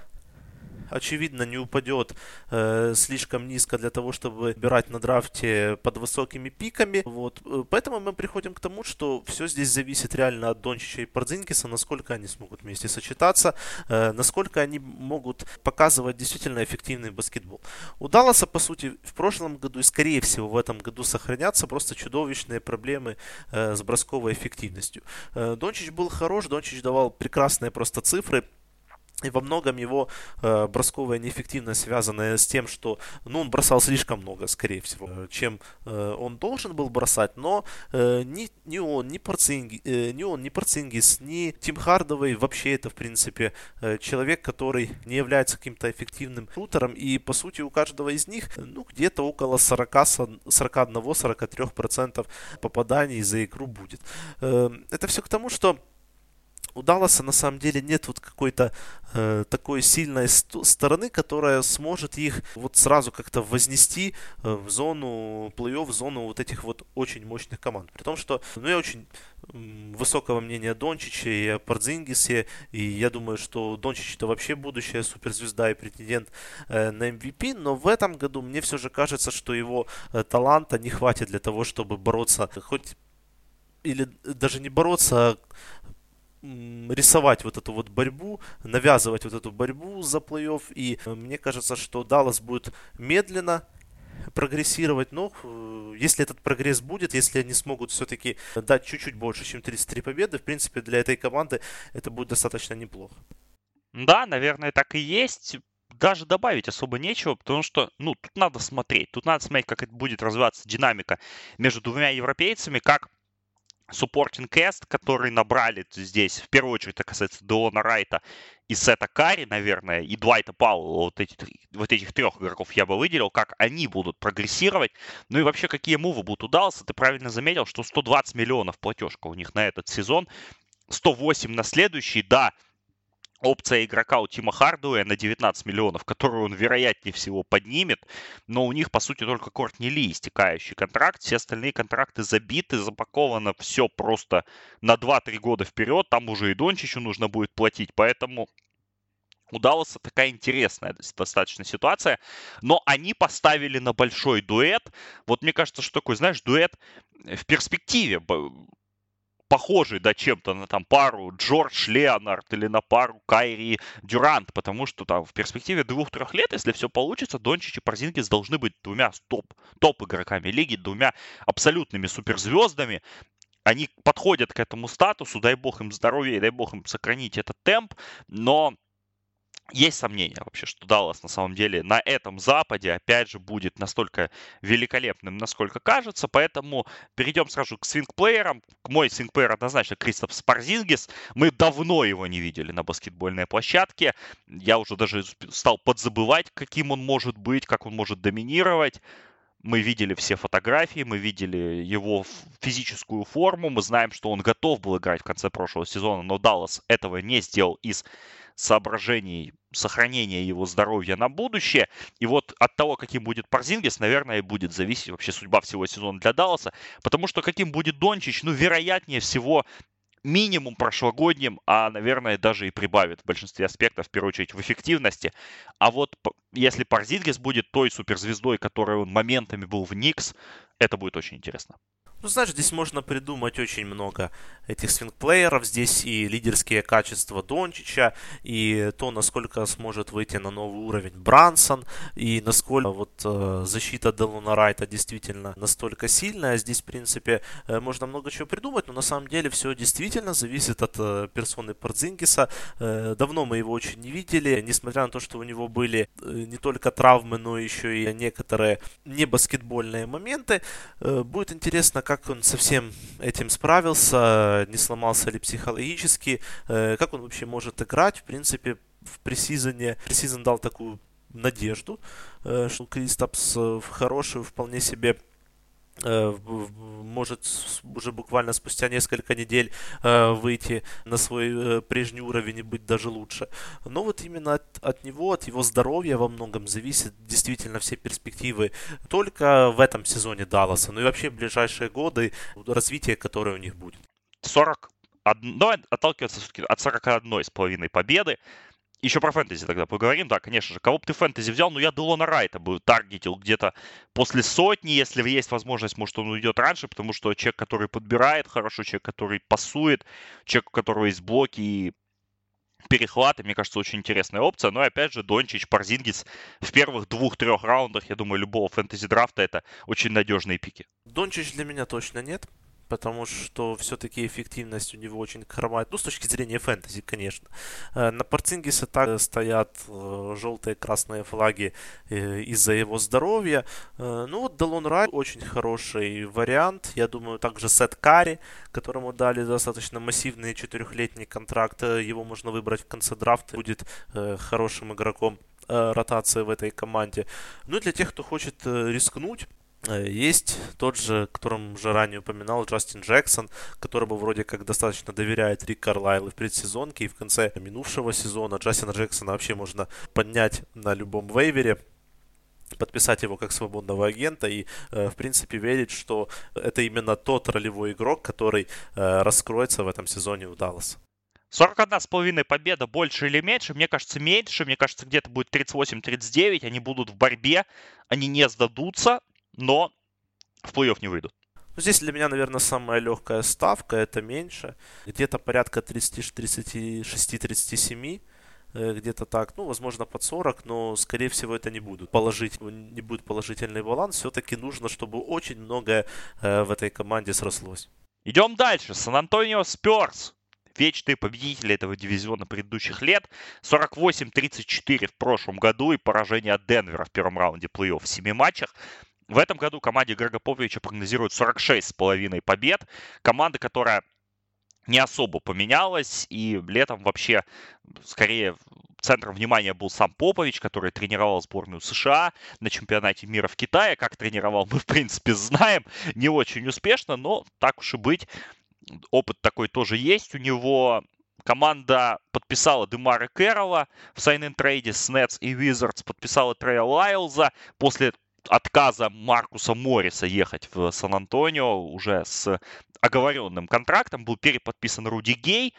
очевидно, не упадет э, слишком низко для того, чтобы играть на драфте под высокими пиками. Вот. Э, поэтому мы приходим к тому, что все здесь зависит реально от Дончича и Пордзинкиса, насколько они смогут вместе сочетаться, э, насколько они могут показывать действительно эффективный баскетбол. У Далласа, по сути, в прошлом году и, скорее всего, в этом году сохранятся просто чудовищные проблемы э, с бросковой эффективностью. Э, Дончич был хорош, Дончич давал прекрасные просто цифры, и во многом его э, бросковая неэффективность связана с тем, что ну, он бросал слишком много, скорее всего, чем э, он должен был бросать. Но э, ни, ни он, ни, Порцинги, э, ни он, ни Порцингис, ни Тим Хардовый вообще это, в принципе, э, человек, который не является каким-то эффективным шутером. И, по сути, у каждого из них ну, где-то около 40, 41-43% попаданий за игру будет. Э, это все к тому, что у Далласа на самом деле нет вот какой-то э, такой сильной стороны, которая сможет их вот сразу как-то вознести э, в зону плей-офф, в зону вот этих вот очень мощных команд. При том, что ну, я очень высокого мнения Дончича и о Пордзингисе, и я думаю, что Дончич это вообще будущая суперзвезда и претендент э, на MVP, но в этом году мне все же кажется, что его э, таланта не хватит для того, чтобы бороться хоть или даже не бороться, а рисовать вот эту вот борьбу, навязывать вот эту борьбу за плей-офф. И э, мне кажется, что Даллас будет медленно прогрессировать, но э, если этот прогресс будет, если они смогут все-таки дать чуть-чуть больше, чем 33 победы, в принципе, для этой команды это будет достаточно неплохо. Да, наверное, так и есть даже добавить особо нечего, потому что, ну, тут надо смотреть. Тут надо смотреть, как это будет развиваться динамика между двумя европейцами, как supporting cast, который набрали здесь, в первую очередь, это касается Деона Райта и Сета Карри, наверное, и Дуайта Пауэлла, вот, эти, вот этих трех игроков я бы выделил, как они будут прогрессировать, ну и вообще, какие мувы будут удался, ты правильно заметил, что 120 миллионов платежка у них на этот сезон, 108 на следующий, да, опция игрока у Тима Хардуэя на 19 миллионов, которую он, вероятнее всего, поднимет, но у них, по сути, только Кортни Ли истекающий контракт, все остальные контракты забиты, запаковано все просто на 2-3 года вперед, там уже и Дончичу нужно будет платить, поэтому у такая интересная достаточно ситуация, но они поставили на большой дуэт. Вот мне кажется, что такой, знаешь, дуэт в перспективе похожий, да, чем-то на там пару Джордж Леонард или на пару Кайри Дюрант, потому что там в перспективе двух-трех лет, если все получится, Дончич и Парзингис должны быть двумя топ, топ-игроками лиги, двумя абсолютными суперзвездами, они подходят к этому статусу, дай бог им здоровья, дай бог им сохранить этот темп, но есть сомнения вообще, что Даллас на самом деле на этом Западе, опять же, будет настолько великолепным, насколько кажется. Поэтому перейдем сразу к свингплеерам. Мой свингплеер однозначно Кристоф Спарзингис. Мы давно его не видели на баскетбольной площадке. Я уже даже стал подзабывать, каким он может быть, как он может доминировать. Мы видели все фотографии, мы видели его физическую форму, мы знаем, что он готов был играть в конце прошлого сезона, но Даллас этого не сделал из соображений сохранения его здоровья на будущее. И вот от того, каким будет Парзингис, наверное, и будет зависеть вообще судьба всего сезона для Далласа. Потому что каким будет Дончич, ну, вероятнее всего, минимум прошлогодним, а, наверное, даже и прибавит в большинстве аспектов, в первую очередь, в эффективности. А вот если Парзингис будет той суперзвездой, которой он моментами был в Никс, это будет очень интересно. Ну, знаешь, здесь можно придумать очень много этих свингплееров. Здесь и лидерские качества Дончича, и то, насколько сможет выйти на новый уровень Брансон, и насколько вот э, защита Делона Райта действительно настолько сильная. Здесь, в принципе, э, можно много чего придумать, но на самом деле все действительно зависит от э, персоны Пордзингиса. Э, давно мы его очень не видели, несмотря на то, что у него были э, не только травмы, но еще и некоторые небаскетбольные моменты. Э, будет интересно, как он со всем этим справился, не сломался ли психологически, э, как он вообще может играть. В принципе, в пресизоне, пресизон дал такую надежду, э, что Кристапс в хорошую, вполне себе Э, может уже буквально спустя несколько недель э, выйти на свой э, прежний уровень и быть даже лучше. Но вот именно от, от него, от его здоровья во многом зависят действительно все перспективы только в этом сезоне Далласа, ну и вообще в ближайшие годы развитие, которое у них будет. 40 давай отталкиваться все-таки от 41 с половиной победы. Еще про фэнтези тогда поговорим. Да, конечно же, кого бы ты фэнтези взял? Ну, я Делона Райта бы таргетил где-то после сотни. Если есть возможность, может, он уйдет раньше, потому что человек, который подбирает хорошо, человек, который пасует, человек, у которого есть блоки и перехваты, мне кажется, очень интересная опция. Но, опять же, Дончич, Парзингис в первых двух-трех раундах, я думаю, любого фэнтези-драфта это очень надежные пики. Дончич для меня точно нет потому что все-таки эффективность у него очень хромает. Ну, с точки зрения фэнтези, конечно. Э, на Порцингисе так стоят э, желтые красные флаги э, из-за его здоровья. Ну, вот Делон Рай очень хороший вариант. Я думаю, также Сет Карри, которому дали достаточно массивный четырехлетний контракт. Его можно выбрать в конце драфта. Будет хорошим игроком ротации в этой команде. Ну и для тех, кто хочет рискнуть, есть тот же, которым уже ранее упоминал, Джастин Джексон, которому вроде как достаточно доверяет Рик Карлайл и в предсезонке, и в конце минувшего сезона Джастина Джексона вообще можно поднять на любом вейвере, подписать его как свободного агента и, э, в принципе, верить, что это именно тот ролевой игрок, который э, раскроется в этом сезоне у Далласа. 41 с половиной победа, больше или меньше? Мне кажется, меньше. Мне кажется, где-то будет 38-39. Они будут в борьбе. Они не сдадутся но в плей-офф не выйдут. Ну, здесь для меня, наверное, самая легкая ставка, это меньше. Где-то порядка 36-37 э, где-то так, ну, возможно, под 40, но, скорее всего, это не будут положить, не будет положительный баланс. Все-таки нужно, чтобы очень многое э, в этой команде срослось. Идем дальше. Сан-Антонио Сперс. Вечные победители этого дивизиона предыдущих лет. 48-34 в прошлом году и поражение от Денвера в первом раунде плей-офф в 7 матчах. В этом году команде Грега Поповича прогнозируют 46,5 побед. Команда, которая не особо поменялась, и летом вообще скорее центром внимания был сам Попович, который тренировал сборную США на чемпионате мира в Китае. Как тренировал, мы, в принципе, знаем. Не очень успешно, но так уж и быть. опыт такой тоже есть у него. Команда подписала Демара Кэрролла в сайн трейде с Nets и Wizards, подписала Трея Лайлза после отказа Маркуса Морриса ехать в Сан-Антонио уже с оговоренным контрактом. Был переподписан Руди Гей,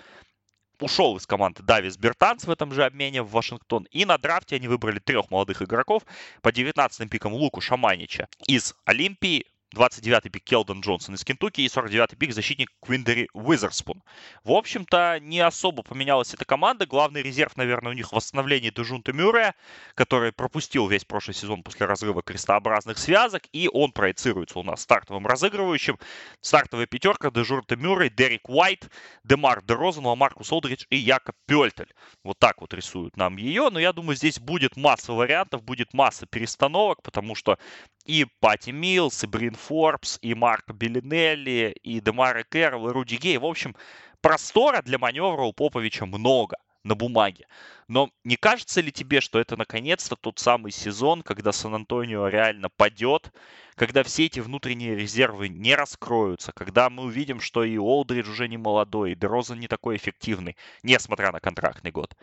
ушел из команды Давис Бертанс в этом же обмене в Вашингтон. И на драфте они выбрали трех молодых игроков по 19 пикам Луку Шаманича из Олимпии, 29-й пик Келдон Джонсон из Кентукки и 49-й пик защитник Квиндери Уизерспун. В общем-то, не особо поменялась эта команда. Главный резерв, наверное, у них восстановление Дежунта Мюррея, который пропустил весь прошлый сезон после разрыва крестообразных связок, и он проецируется у нас стартовым разыгрывающим. Стартовая пятерка Дежунта Мюррей, Дерек Уайт, Демар Дерозен, Маркус Олдридж и Якоб Пёльтель. Вот так вот рисуют нам ее, но я думаю, здесь будет масса вариантов, будет масса перестановок, потому что и Пати Милс, и Брин Форбс, и Марко Беллинелли, и Демара Кэрролл, и Руди Гей. В общем, простора для маневра у Поповича много на бумаге. Но не кажется ли тебе, что это наконец-то тот самый сезон, когда Сан-Антонио реально падет, когда все эти внутренние резервы не раскроются, когда мы увидим, что и Олдридж уже не молодой, и Дерозан не такой эффективный, несмотря на контрактный год.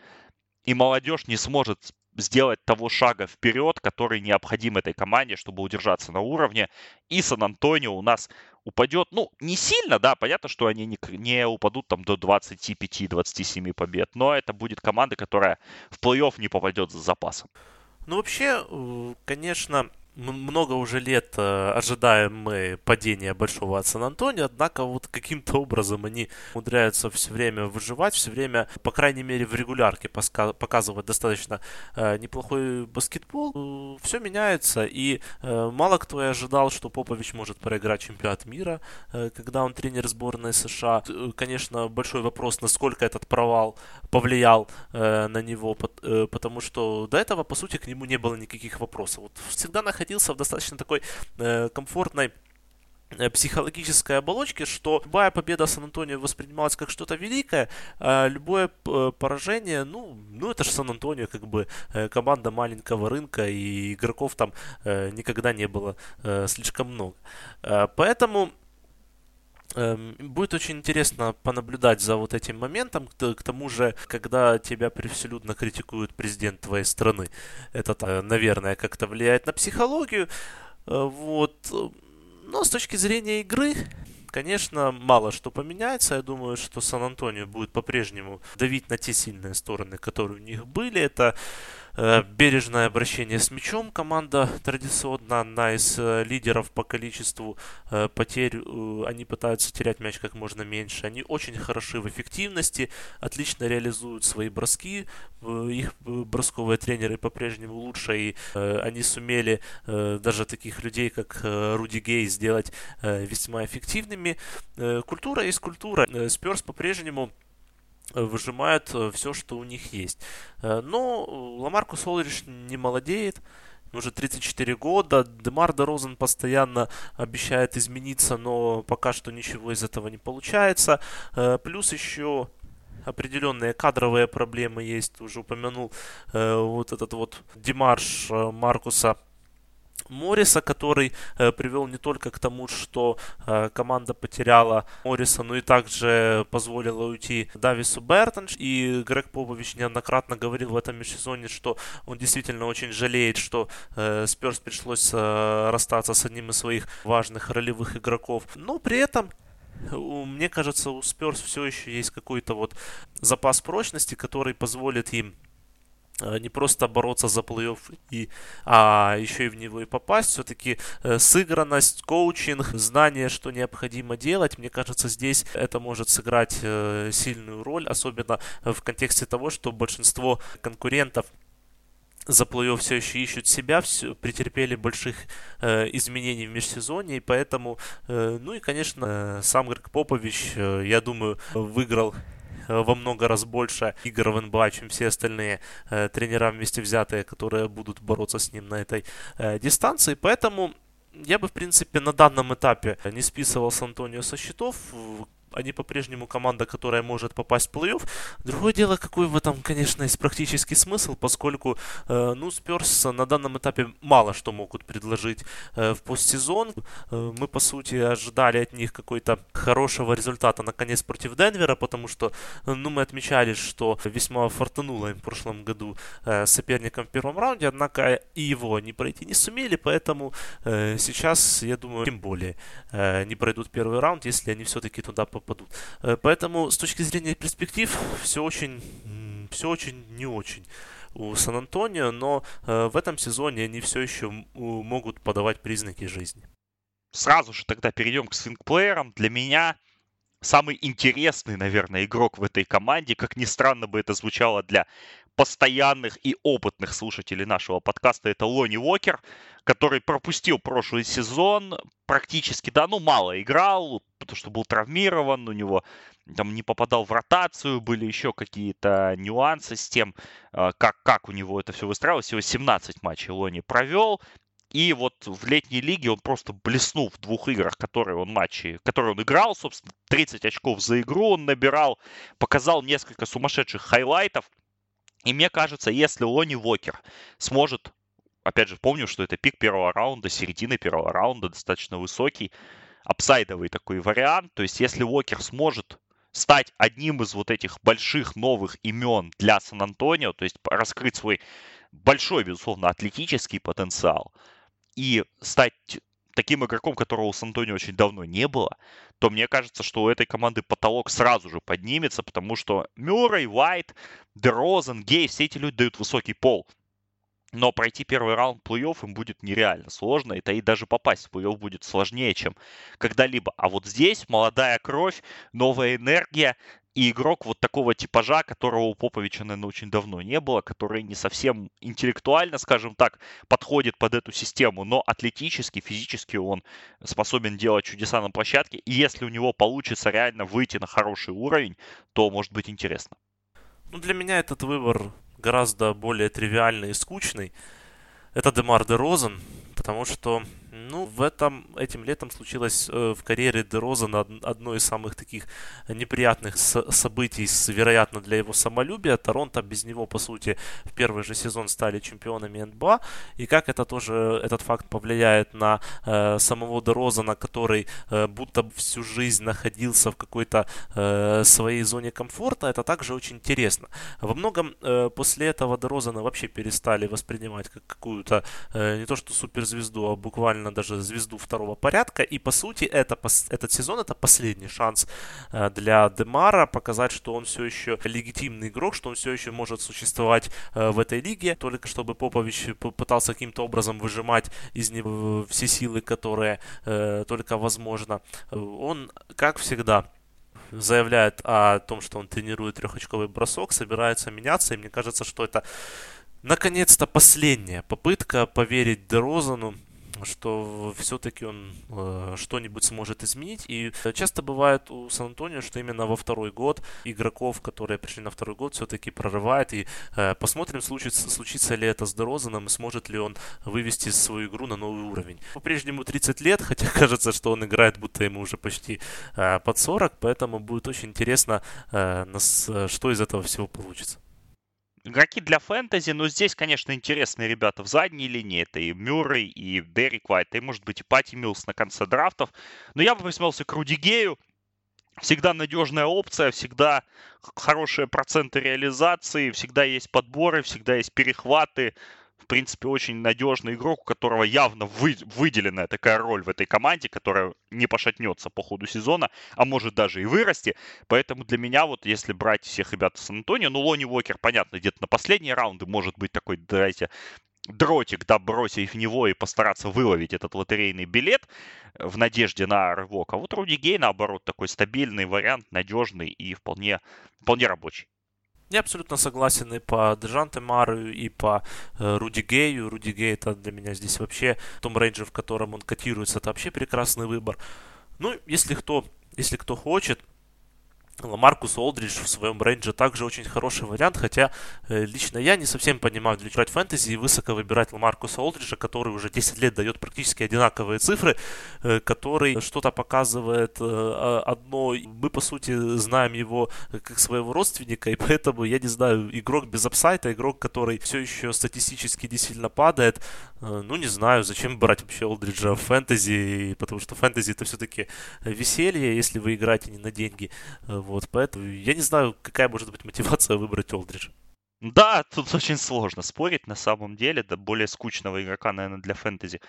И молодежь не сможет сделать того шага вперед, который необходим этой команде, чтобы удержаться на уровне. И Сан-Антонио у нас упадет, ну, не сильно, да, понятно, что они не, не упадут там до 25-27 побед, но это будет команда, которая в плей-офф не попадет за запасом. Ну, вообще, конечно, много уже лет э, ожидаем мы падения большого от Сан-Антонио, однако вот каким-то [LAUGHS] образом они умудряются все время выживать, все время, по крайней мере, в регулярке показывать достаточно э, неплохой баскетбол. Э, все меняется, и э, мало кто и ожидал, что Попович может проиграть чемпионат мира, э, когда он тренер сборной США. Э, конечно, большой вопрос, насколько этот провал повлиял э, на него, э, потому что до этого, по сути, к нему не было никаких вопросов. Вот всегда находился находился в достаточно такой э, комфортной э, психологической оболочке, что любая победа Сан-Антонио воспринималась как что-то великое, а любое э, поражение, ну, ну это же Сан-Антонио, как бы команда маленького рынка, и игроков там никогда не было слишком много. Поэтому будет очень интересно понаблюдать за вот этим моментом. К тому же, когда тебя превселюдно критикует президент твоей страны, это, наверное, как-то влияет на психологию. Э, вот. Но с точки зрения игры, конечно, мало что поменяется. Я думаю, что Сан-Антонио будет по-прежнему давить на те сильные стороны, которые у них были. Это Э, бережное обращение с мячом. Команда традиционно одна из э, лидеров по количеству э, потерь. Они пытаются терять мяч как можно меньше. Они очень хороши в эффективности, отлично реализуют свои броски. Их бросковые тренеры по-прежнему лучше, и они сумели даже таких людей, как Руди Гей, сделать весьма эффективными. Культура есть культура. Сперс по-прежнему выжимают э, все, что у них есть. Э, но Ламаркус Олриш не молодеет, уже 34 года. Демар Дорозен постоянно обещает измениться, но пока что ничего из этого не получается. Э, плюс еще определенные кадровые проблемы есть. Уже упомянул вот этот вот демарш Маркуса Морриса, который э, привел не только к тому, что э, команда потеряла Морриса, но и также позволила уйти Давису Бертонш. И Грег Попович неоднократно говорил в этом межсезонье, что он действительно очень жалеет, что э, Сперс пришлось э, расстаться с одним из своих важных ролевых игроков. Но при этом мне кажется, у Сперс все еще есть какой-то вот запас прочности, который позволит им не просто бороться за плей-офф, и, а еще и в него и попасть. Все-таки э, сыгранность, коучинг, знание, что необходимо делать, мне кажется, здесь это может сыграть э, сильную роль, особенно в контексте того, что большинство конкурентов за плей-офф все еще ищут себя, все, претерпели больших э, изменений в межсезонье, и поэтому, э, ну и, конечно, э, сам Грег Попович, э, я думаю, выиграл Э, во много раз больше игр в НБА, чем все остальные э, тренера вместе взятые, которые будут бороться с ним на этой э, дистанции. Поэтому я бы, в принципе, на данном этапе не списывал с Антонио со счетов они по-прежнему команда, которая может попасть в плей-офф. Другое дело, какой в этом, конечно, есть практический смысл, поскольку, э, ну, Спёрс на данном этапе мало что могут предложить э, в постсезон. Э, мы, по сути, ожидали от них какой-то хорошего результата, наконец, против Денвера, потому что, ну, мы отмечали, что весьма фортануло им в прошлом году соперником в первом раунде, однако и его они пройти не сумели, поэтому сейчас, я думаю, тем более не пройдут первый раунд, если они все-таки туда попадут. Поэтому, с точки зрения перспектив, все очень, все очень не очень у Сан-Антонио, но э, в этом сезоне они все еще могут подавать признаки жизни. Сразу же тогда перейдем к свингплеерам. Для меня самый интересный, наверное, игрок в этой команде, как ни странно бы это звучало для постоянных и опытных слушателей нашего подкаста, это Лони Уокер, который пропустил прошлый сезон, практически, да, ну, мало играл, потому что был травмирован, у него там не попадал в ротацию, были еще какие-то нюансы с тем, а, как, как у него это все выстраивалось. Всего 17 матчей Лони провел, и вот в летней лиге он просто блеснул в двух играх, которые он матчи, которые он играл, собственно, 30 очков за игру он набирал, показал несколько сумасшедших хайлайтов. И мне кажется, если Лони Вокер сможет, опять же, помню, что это пик первого раунда, середины первого раунда, достаточно высокий, апсайдовый такой вариант. То есть, если Уокер сможет стать одним из вот этих больших новых имен для Сан-Антонио, то есть раскрыть свой большой, безусловно, атлетический потенциал и стать таким игроком, которого у Сан-Антонио очень давно не было, то мне кажется, что у этой команды потолок сразу же поднимется, потому что Мюррей, Уайт, Дерозен, Гей, все эти люди дают высокий пол. Но пройти первый раунд плей-офф им будет нереально сложно, это и даже попасть в плей-офф будет сложнее, чем когда-либо. А вот здесь молодая кровь, новая энергия, и игрок вот такого типажа, которого у Поповича, наверное, очень давно не было, который не совсем интеллектуально, скажем так, подходит под эту систему, но атлетически, физически он способен делать чудеса на площадке. И если у него получится реально выйти на хороший уровень, то может быть интересно. Ну, для меня этот выбор гораздо более тривиальный и скучный. Это Демар де Розен, потому что ну, в этом, этим летом случилось э, в карьере Дерозана одно из самых таких неприятных событий, вероятно, для его самолюбия. Торонто без него, по сути, в первый же сезон стали чемпионами НБА. И как это тоже, этот факт повлияет на э, самого Дерозана, который э, будто всю жизнь находился в какой-то э, своей зоне комфорта, это также очень интересно. Во многом э, после этого Дерозана вообще перестали воспринимать как какую-то, э, не то что суперзвезду, а буквально даже звезду второго порядка. И по сути это, этот сезон это последний шанс э, для Демара показать, что он все еще легитимный игрок, что он все еще может существовать э, в этой лиге. Только чтобы Попович пытался каким-то образом выжимать из него все силы, которые э, только возможно. Он, как всегда, заявляет о том, что он тренирует трехочковый бросок, собирается меняться, и мне кажется, что это наконец-то последняя попытка поверить Дерозану что все-таки он э, что-нибудь сможет изменить. И часто бывает у Сан-Антонио, что именно во второй год игроков, которые пришли на второй год, все-таки прорывает. И э, посмотрим, случится, случится ли это с Дерозаном, и сможет ли он вывести свою игру на новый уровень. По-прежнему 30 лет, [LAUGHS] хотя кажется, что он играет, будто ему уже почти э, под 40, поэтому будет очень интересно, э, нас, э, что из этого всего получится. Игроки для фэнтези, но здесь, конечно, интересные ребята в задней линии. Это и Мюррей, и Дерек Уайт, и, может быть, и Пати Милс на конце драфтов. Но я бы присмотрелся к Руди Гею. Всегда надежная опция, всегда хорошие проценты реализации, всегда есть подборы, всегда есть перехваты в принципе, очень надежный игрок, у которого явно вы, выделенная такая роль в этой команде, которая не пошатнется по ходу сезона, а может даже и вырасти. Поэтому для меня, вот если брать всех ребят из Сан-Антонио, ну, Лони Уокер, понятно, где-то на последние раунды может быть такой, давайте, дротик, да, бросить в него и постараться выловить этот лотерейный билет в надежде на рывок. А вот Руди Гей, наоборот, такой стабильный вариант, надежный и вполне, вполне рабочий. Я абсолютно согласен и по Дежанте Мару, и по э, Руди Гею. Руди Гей это для меня здесь вообще том рейнже, в котором он котируется, это вообще прекрасный выбор. Ну, если кто, если кто хочет, Маркус Олдридж в своем рейнже также очень хороший вариант, хотя э, лично я не совсем понимаю, для чего играть фэнтези и высоко выбирать Маркуса Олдриджа, который уже 10 лет дает практически одинаковые цифры, э, который что-то показывает э, одно. Мы, по сути, знаем его как своего родственника, и [LAUGHS] поэтому, я не знаю, игрок без апсайта, игрок, который все еще статистически не сильно падает, ну, не знаю, зачем брать вообще Олдриджа в фэнтези, потому что фэнтези это все-таки веселье, если вы играете не на деньги. Вот, поэтому я не знаю, какая может быть мотивация выбрать Олдриджа. Да, тут очень сложно спорить на самом деле. Да, более скучного игрока, наверное, для фэнтези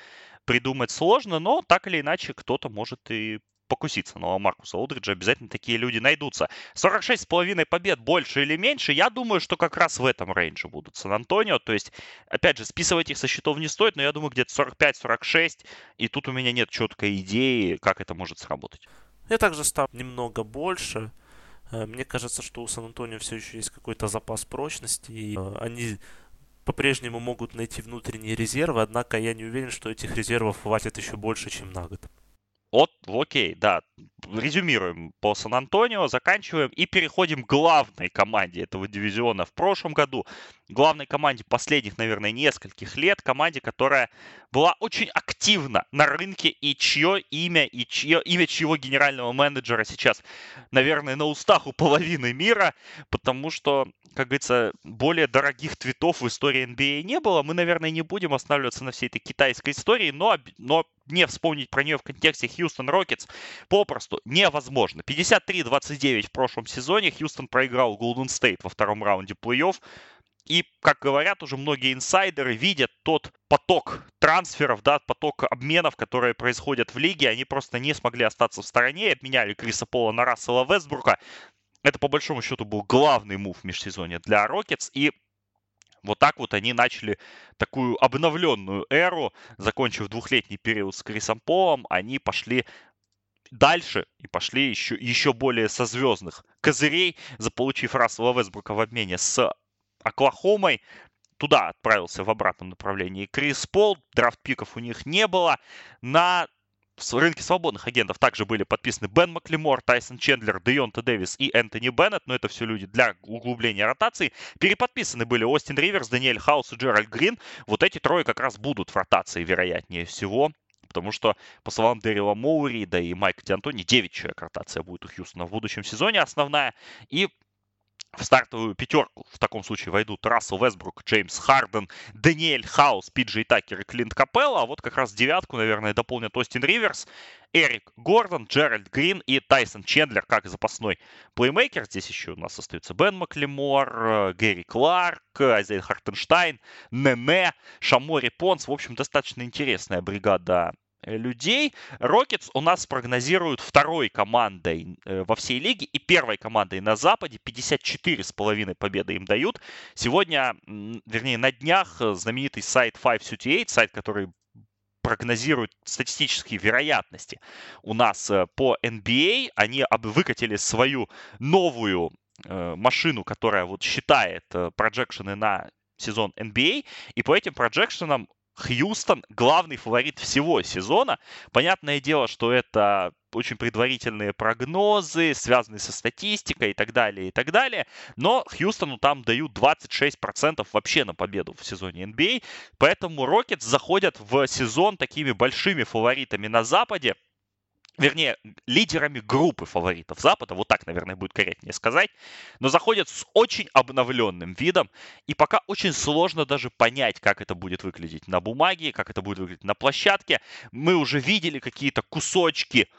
придумать сложно, но так или иначе кто-то может и покуситься на Маркуса Олдриджа. Обязательно такие люди найдутся. 46,5 побед больше или меньше, я думаю, что как раз в этом рейнже будут Сан-Антонио. То есть, опять же, списывать их со счетов не стоит, но я думаю, где-то 45-46. И тут у меня нет четкой идеи, как это может сработать. Я также ставлю немного больше. Э, мне кажется, что у Сан-Антонио все еще есть какой-то запас прочности, и э, они по-прежнему могут найти внутренние резервы, однако я не уверен, что этих резервов хватит еще больше, чем на год. Вот, окей, да. Резюмируем по Сан-Антонио, заканчиваем и переходим к главной команде этого дивизиона в прошлом году. Главной команде последних, наверное, нескольких лет. Команде, которая была очень активна на рынке и чье имя, и чье, имя чьего генерального менеджера сейчас, наверное, на устах у половины мира, потому что, как говорится, более дорогих твитов в истории NBA не было. Мы, наверное, не будем останавливаться на всей этой китайской истории, но, но не вспомнить про нее в контексте Хьюстон Рокетс попросту невозможно. 53-29 в прошлом сезоне Хьюстон проиграл Голден Стейт во втором раунде плей-офф. И, как говорят уже многие инсайдеры, видят тот поток трансферов, да, поток обменов, которые происходят в лиге. Они просто не смогли остаться в стороне, обменяли Криса Пола на Рассела Вестбрука. Это, по большому счету, был главный мув в межсезонье для Рокетс. И вот так вот они начали такую обновленную эру, закончив двухлетний период с Крисом Полом, они пошли дальше и пошли еще, еще более со звездных козырей, заполучив Рассела Весбрука в обмене с Оклахомой. Туда отправился в обратном направлении Крис Пол. Драфт-пиков у них не было. На в рынке свободных агентов также были подписаны Бен Маклемор, Тайсон Чендлер, Дейонта Дэвис и Энтони Беннет, но это все люди для углубления ротации. Переподписаны были Остин Риверс, Даниэль Хаус и Джеральд Грин. Вот эти трое как раз будут в ротации, вероятнее всего. Потому что, по словам Дэрила Моури, да и Майка Диантони, 9 человек ротация будет у Хьюстона в будущем сезоне основная. И в стартовую пятерку в таком случае войдут Рассел Вестбрук, Джеймс Харден, Даниэль Хаус, Пиджей Такер и Клинт Капелла. А вот как раз девятку, наверное, дополнят Остин Риверс, Эрик Гордон, Джеральд Грин и Тайсон Чендлер как запасной плеймейкер. Здесь еще у нас остается Бен Маклемор, Гэри Кларк, Айзея Хартенштайн, Нене, Шамори Понс. В общем, достаточно интересная бригада Э, людей. Рокетс у нас прогнозируют второй командой э, во всей лиге и первой командой на Западе. 54,5 победы им дают. Сегодня, вернее, на днях э, знаменитый сайт 538, сайт, который прогнозирует статистические вероятности у нас по NBA. А. Они выкатили свою новую машину, которая вот считает проекшены на сезон NBA. А. И по этим проекшенам Хьюстон главный фаворит всего сезона. Понятное дело, что это очень предварительные прогнозы, связанные со статистикой и так далее, и так далее. Но Хьюстону там дают 26% вообще на победу в сезоне NBA. Поэтому Рокетс заходят в сезон такими большими фаворитами на Западе вернее, лидерами группы фаворитов Запада, вот так, наверное, будет корректнее сказать, но заходят с очень обновленным видом, и пока очень сложно даже понять, как это будет выглядеть на бумаге, как это будет выглядеть на площадке. Мы уже видели какие-то кусочки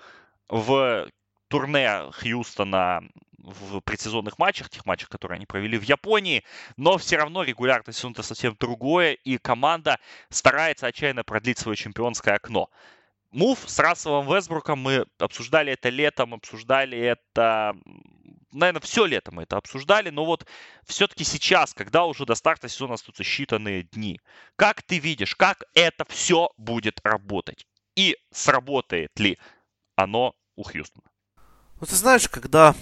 в турне Хьюстона в предсезонных матчах, тех матчах, которые они провели в Японии, но все равно регулярный сезон это совсем другое, и команда старается отчаянно продлить свое чемпионское окно. Мув с Расселом Весбруком мы обсуждали это летом, обсуждали это, наверное, все лето мы это обсуждали, но вот все-таки сейчас, когда уже до старта сезона остаются считанные дни, как ты видишь, как это все будет работать? И сработает ли оно у Хьюстона? Ну, ты знаешь, когда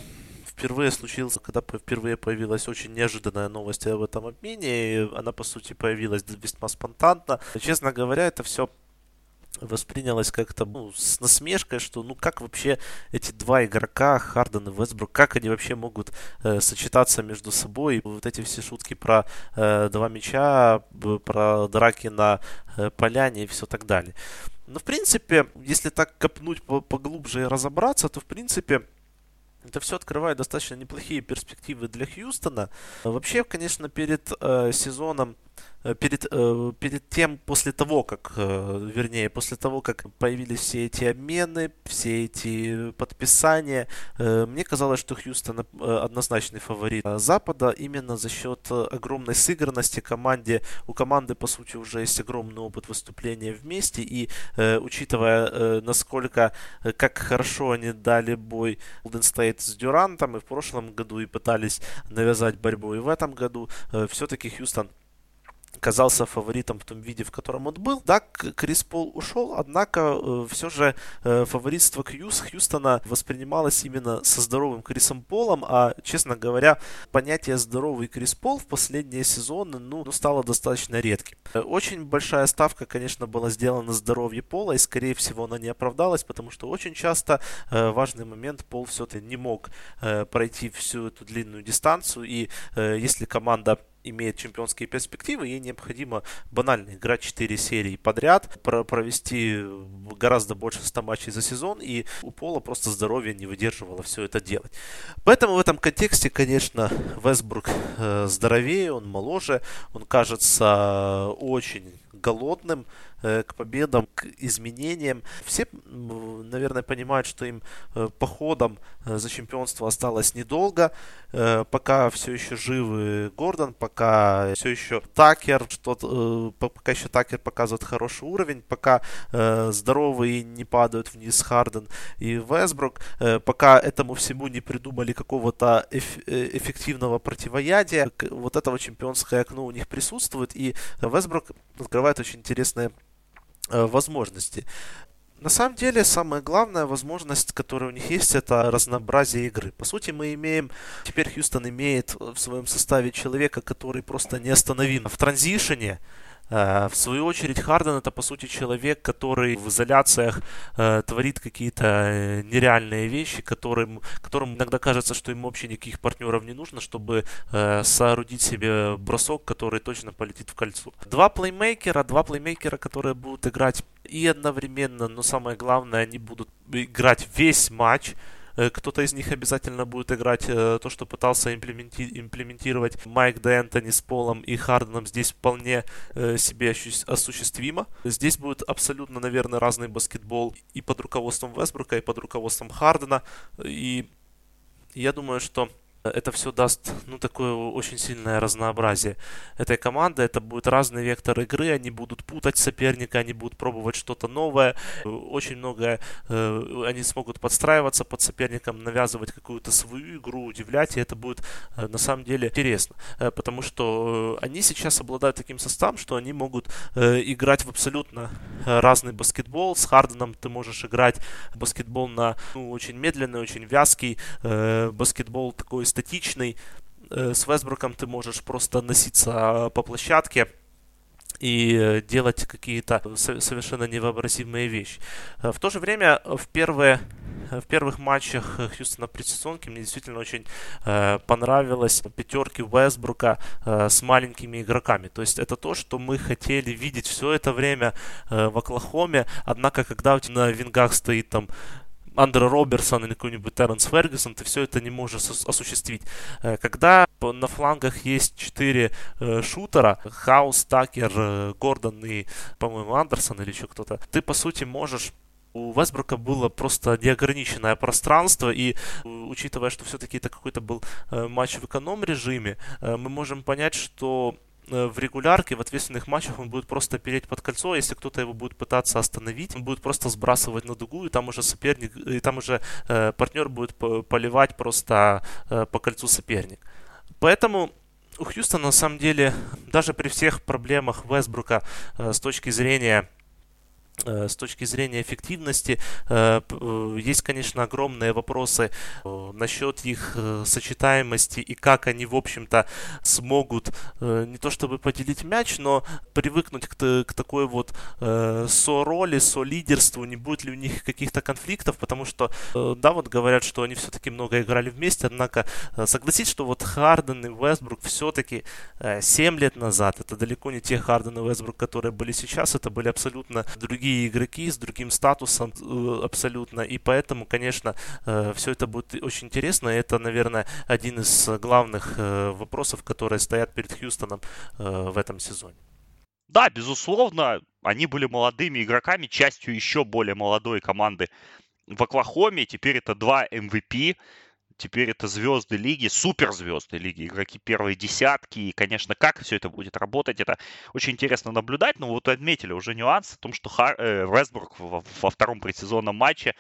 впервые случился, когда впервые появилась очень неожиданная новость об этом обмене, она, по сути, появилась весьма спонтанно. Честно говоря, это все воспринялось как-то ну, с насмешкой, что ну как вообще эти два игрока, Харден и Вестбрук, как они вообще могут э, сочетаться между собой. Вот эти все шутки про э, два мяча, про драки на э, поляне и все так далее. Но в принципе, если так копнуть поглубже и разобраться, то в принципе это все открывает достаточно неплохие перспективы для Хьюстона. Вообще, конечно, перед э, сезоном перед, э, перед тем, после того, как, э, вернее, после того, как появились все эти обмены, все эти подписания, мне казалось, что Хьюстон однозначный фаворит Запада именно за счет огромной сыгранности команде. У команды, по сути, уже есть огромный опыт выступления вместе, и учитывая, насколько, как хорошо они дали бой Golden State с Дюрантом, и в прошлом году и пытались навязать борьбу, и в этом году все-таки Хьюстон казался фаворитом в том виде, в котором он был. Да, Крис Пол ушел, однако э, все же э, фаворитство Хьюз, Хьюстона воспринималось именно со здоровым Крисом Полом, а, честно говоря, понятие здоровый Крис Пол в последние сезоны, ну, ну стало достаточно редким. Э, очень большая ставка, конечно, была сделана на здоровье Пола, и, скорее всего, она не оправдалась, потому что очень часто э, важный момент Пол все-таки не мог э, пройти всю эту длинную дистанцию, и э, если команда имеет чемпионские перспективы, ей необходимо банально играть 4 серии подряд, про провести гораздо больше 100 матчей за сезон, и у Пола просто здоровье не выдерживало все это делать. Поэтому в этом контексте, конечно, Вестбрук э, здоровее, он моложе, он кажется очень голодным, Э, к победам, к изменениям. Все, наверное, понимают, что им э, походом э, за чемпионство осталось недолго. Пока все еще живы Гордон, пока все еще Такер, что пока еще Такер показывает хороший уровень, пока здоровые не падают вниз Харден и Весбрук, пока этому всему не придумали какого-то эффективного противоядия, вот этого чемпионское окно у них присутствует, и Весбрук открывает очень интересное Э, возможности. На самом деле, самая главная возможность, которая у них есть, это разнообразие игры. По сути, мы имеем, теперь Хьюстон имеет в своем составе человека, который просто неостановим в транзишене, в свою очередь, Харден это, по сути, человек, который в изоляциях э, творит какие-то э, нереальные вещи, которым, которым иногда кажется, что ему вообще никаких партнеров не нужно, чтобы э, соорудить себе бросок, который точно полетит в кольцо. Два плеймейкера, два плеймейкера, которые будут играть и одновременно, но самое главное, они будут играть весь матч, Э, кто-то из них обязательно будет играть э, то, что пытался имплементи- имплементировать Майк Д'Энтони с Полом и Харденом. Здесь вполне э, себе осуществимо. Здесь будет абсолютно, наверное, разный баскетбол и под руководством Вестбрука, и под руководством Хардена. И я думаю, что это все даст, ну, такое очень сильное разнообразие этой команды. Это будет разный вектор игры, они будут путать соперника, они будут пробовать что-то новое. Очень многое э, они смогут подстраиваться под соперником, навязывать какую-то свою игру, удивлять, и это будет э, на самом деле интересно. Э, потому что они сейчас обладают таким составом, что они могут играть в абсолютно разный баскетбол. С Харденом ты можешь играть баскетбол на ну, очень медленный, очень вязкий, баскетбол такой статичный. Э, с Вестбруком ты можешь просто носиться по площадке и делать какие-то совершенно невообразимые вещи. Э, в то же время в первые в первых матчах Хьюстона предсезонки мне действительно очень э, понравилось пятерки Вестбрука э, с маленькими игроками. То есть это то, что мы хотели видеть все это время э, в Оклахоме. Однако, когда у тебя на вингах стоит там Андре Роберсон или какой-нибудь Терренс Фергюсон, ты все это не можешь осуществить. Э, когда на флангах есть четыре э, шутера, Хаус, Такер, э, Гордон и, по-моему, Андерсон или еще кто-то, ты, по сути, можешь у Весбрука было просто неограниченное пространство, и учитывая, что все-таки это какой-то был матч в эконом-режиме, мы можем понять, что в регулярке, в ответственных матчах он будет просто переть под кольцо, если кто-то его будет пытаться остановить, он будет просто сбрасывать на дугу, и там уже соперник, и там уже э, партнер будет поливать просто э, по кольцу соперник. Поэтому у Хьюстона на самом деле, даже при всех проблемах Вестбрука э, с точки зрения Э, с точки зрения эффективности э, э, есть, конечно, огромные вопросы насчет их сочетаемости и как они, в общем-то, смогут не то чтобы поделить мяч, но привыкнуть к, к такой вот со-роли, со-лидерству, не будет ли у них каких-то конфликтов, потому что, да, вот говорят, что они все-таки много играли вместе, однако согласись, что вот Харден и Вестбрук все-таки 7 лет назад, это далеко не те Харден и Вестбрук, которые были сейчас, это были абсолютно другие другие игроки с другим статусом э, абсолютно, и поэтому, конечно, э, все это будет очень интересно, это, наверное, один из главных э, вопросов, которые стоят перед Хьюстоном в этом сезоне. Да, безусловно, они были молодыми игроками, частью еще более молодой команды в Оклахоме. Теперь это два MVP. Теперь это звезды лиги, суперзвезды лиги, игроки первой десятки. И, конечно, как все это будет работать, это очень интересно наблюдать. Но вот отметили уже нюанс о том, что Хар... э, Вестбрук во, во втором предсезонном матче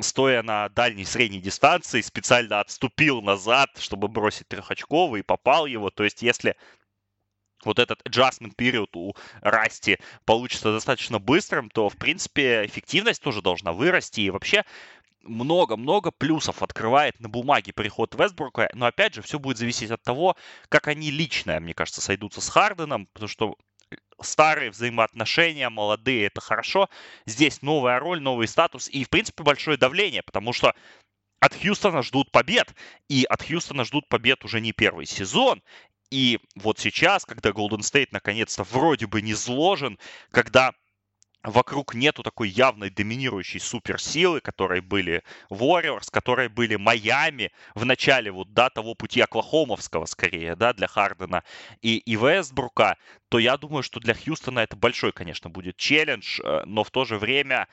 стоя на дальней средней дистанции, специально отступил назад, чтобы бросить трехочковый и попал его. То есть, если вот этот adjustment период у Расти получится достаточно быстрым, то, в принципе, эффективность тоже должна вырасти. И вообще, много-много плюсов открывает на бумаге приход Вестбрука, но опять же все будет зависеть от того, как они лично, мне кажется, сойдутся с Харденом, потому что старые взаимоотношения, молодые, это хорошо. Здесь новая роль, новый статус и, в принципе, большое давление, потому что от Хьюстона ждут побед, и от Хьюстона ждут побед уже не первый сезон. И вот сейчас, когда Golden State наконец-то вроде бы не зложен, когда вокруг нету такой явной доминирующей суперсилы, которые были Warriors, которые были Майами в начале вот, да, того пути Оклахомовского, скорее, да, для Хардена и, и Вестбрука, то я думаю, что для Хьюстона это большой, конечно, будет челлендж, э, но в то же время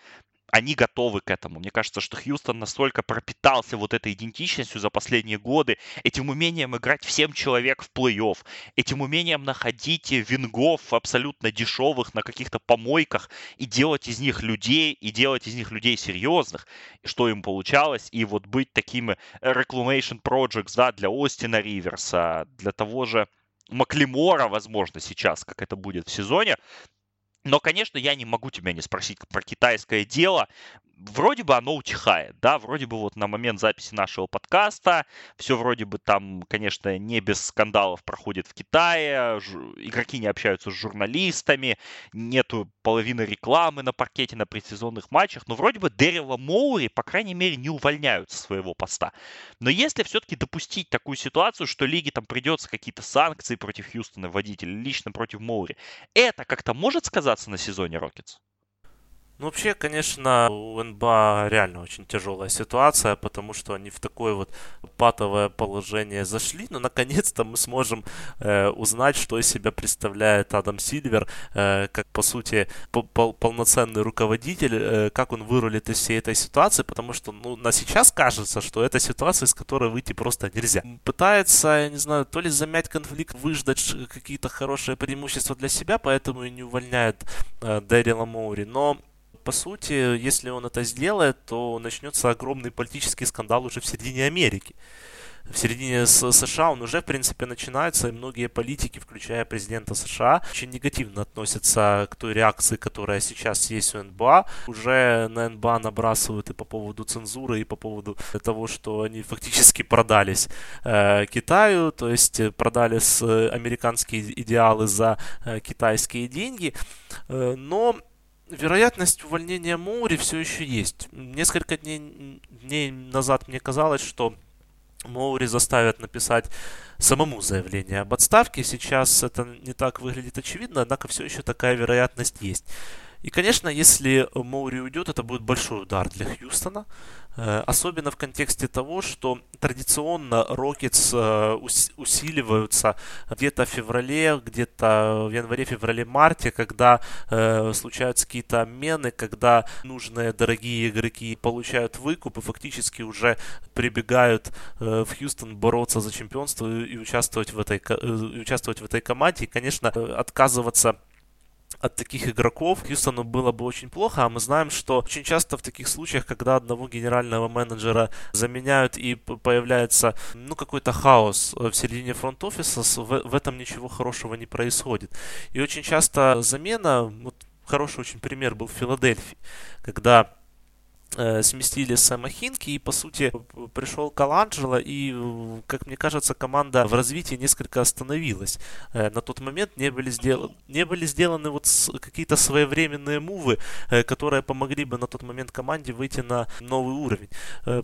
они готовы к этому. Мне кажется, что Хьюстон настолько пропитался вот этой идентичностью за последние годы, этим умением играть всем человек в плей-офф, этим умением находить вингов абсолютно дешевых на каких-то помойках и делать из них людей, и делать из них людей серьезных, что им получалось, и вот быть такими reclamation projects, да, для Остина Риверса, для того же Маклемора, возможно, сейчас, как это будет в сезоне, но, конечно, я не могу тебя не спросить про китайское дело вроде бы оно утихает, да, вроде бы вот на момент записи нашего подкаста все вроде бы там, конечно, не без скандалов проходит в Китае, игроки не общаются с журналистами, нету половины рекламы на паркете на предсезонных матчах, но вроде бы Дэрила Моури, по крайней мере, не увольняют со своего поста. Но если все-таки допустить такую ситуацию, что лиге там придется какие-то санкции против Хьюстона вводить или лично против Моури, это как-то может сказаться на сезоне Рокетс? Ну, вообще, конечно, у НБА реально очень тяжелая ситуация, потому что они в такое вот патовое положение зашли, но наконец-то мы сможем э, узнать, что из себя представляет Адам Сильвер, э, как, по сути, пол полноценный руководитель, э, как он вырулит из всей этой ситуации, потому что, ну, на сейчас кажется, что это ситуация, из которой выйти просто нельзя. Пытается, я не знаю, то ли замять конфликт, выждать какие-то хорошие преимущества для себя, поэтому и не увольняет э, Дэрила Моури, но по сути, если он это сделает, то начнется огромный политический скандал уже в середине Америки. В середине США он уже, в принципе, начинается, и многие политики, включая президента США, очень негативно относятся к той реакции, которая сейчас есть у НБА. Уже на НБА набрасывают и по поводу цензуры, и по поводу того, что они фактически продались э, Китаю, то есть продали с, э, американские идеалы за э, китайские деньги. Э, но вероятность увольнения Моури все еще есть. Несколько дней, дней назад мне казалось, что Моури заставят написать самому заявление об отставке. Сейчас это не так выглядит очевидно, однако все еще такая вероятность есть. И, конечно, если Моури уйдет, это будет большой удар для Хьюстона. Э, особенно в контексте того, что традиционно Рокетс э, усиливаются где-то в феврале, где-то в январе, феврале, марте, когда э, случаются какие-то обмены, когда нужные дорогие игроки получают выкуп и фактически уже прибегают в Хьюстон бороться за чемпионство и участвовать в этой, и участвовать в этой команде. И, конечно, отказываться от таких игроков Хьюстону было бы очень плохо, а мы знаем, что очень часто в таких случаях, когда одного генерального менеджера заменяют и появляется ну, какой-то хаос в середине фронт-офиса, в, этом ничего хорошего не происходит. И очень часто замена, вот хороший очень пример был в Филадельфии, когда Э, сместили Сэма Хинки, и, по сути, пришел Каланджело, и, как мне кажется, команда в развитии несколько остановилась. Э, на тот момент не были, сдел... не были сделаны вот какие-то своевременные мувы, э, которые помогли бы на тот момент команде выйти на новый уровень.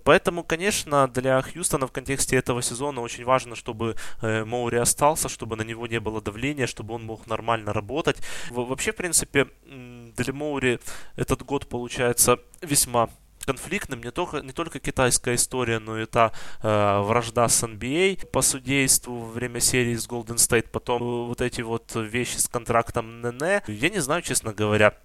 Поэтому, конечно, для Хьюстона в контексте этого сезона очень важно, чтобы Моури остался, чтобы на него не было давления, чтобы он мог нормально работать. Вообще, в принципе, для Моури этот год получается весьма конфликтным не только, не только китайская история, но и та э, вражда с NBA по судейству во время серии с Golden State, потом вот эти вот вещи с контрактом НН. Я не знаю, честно говоря,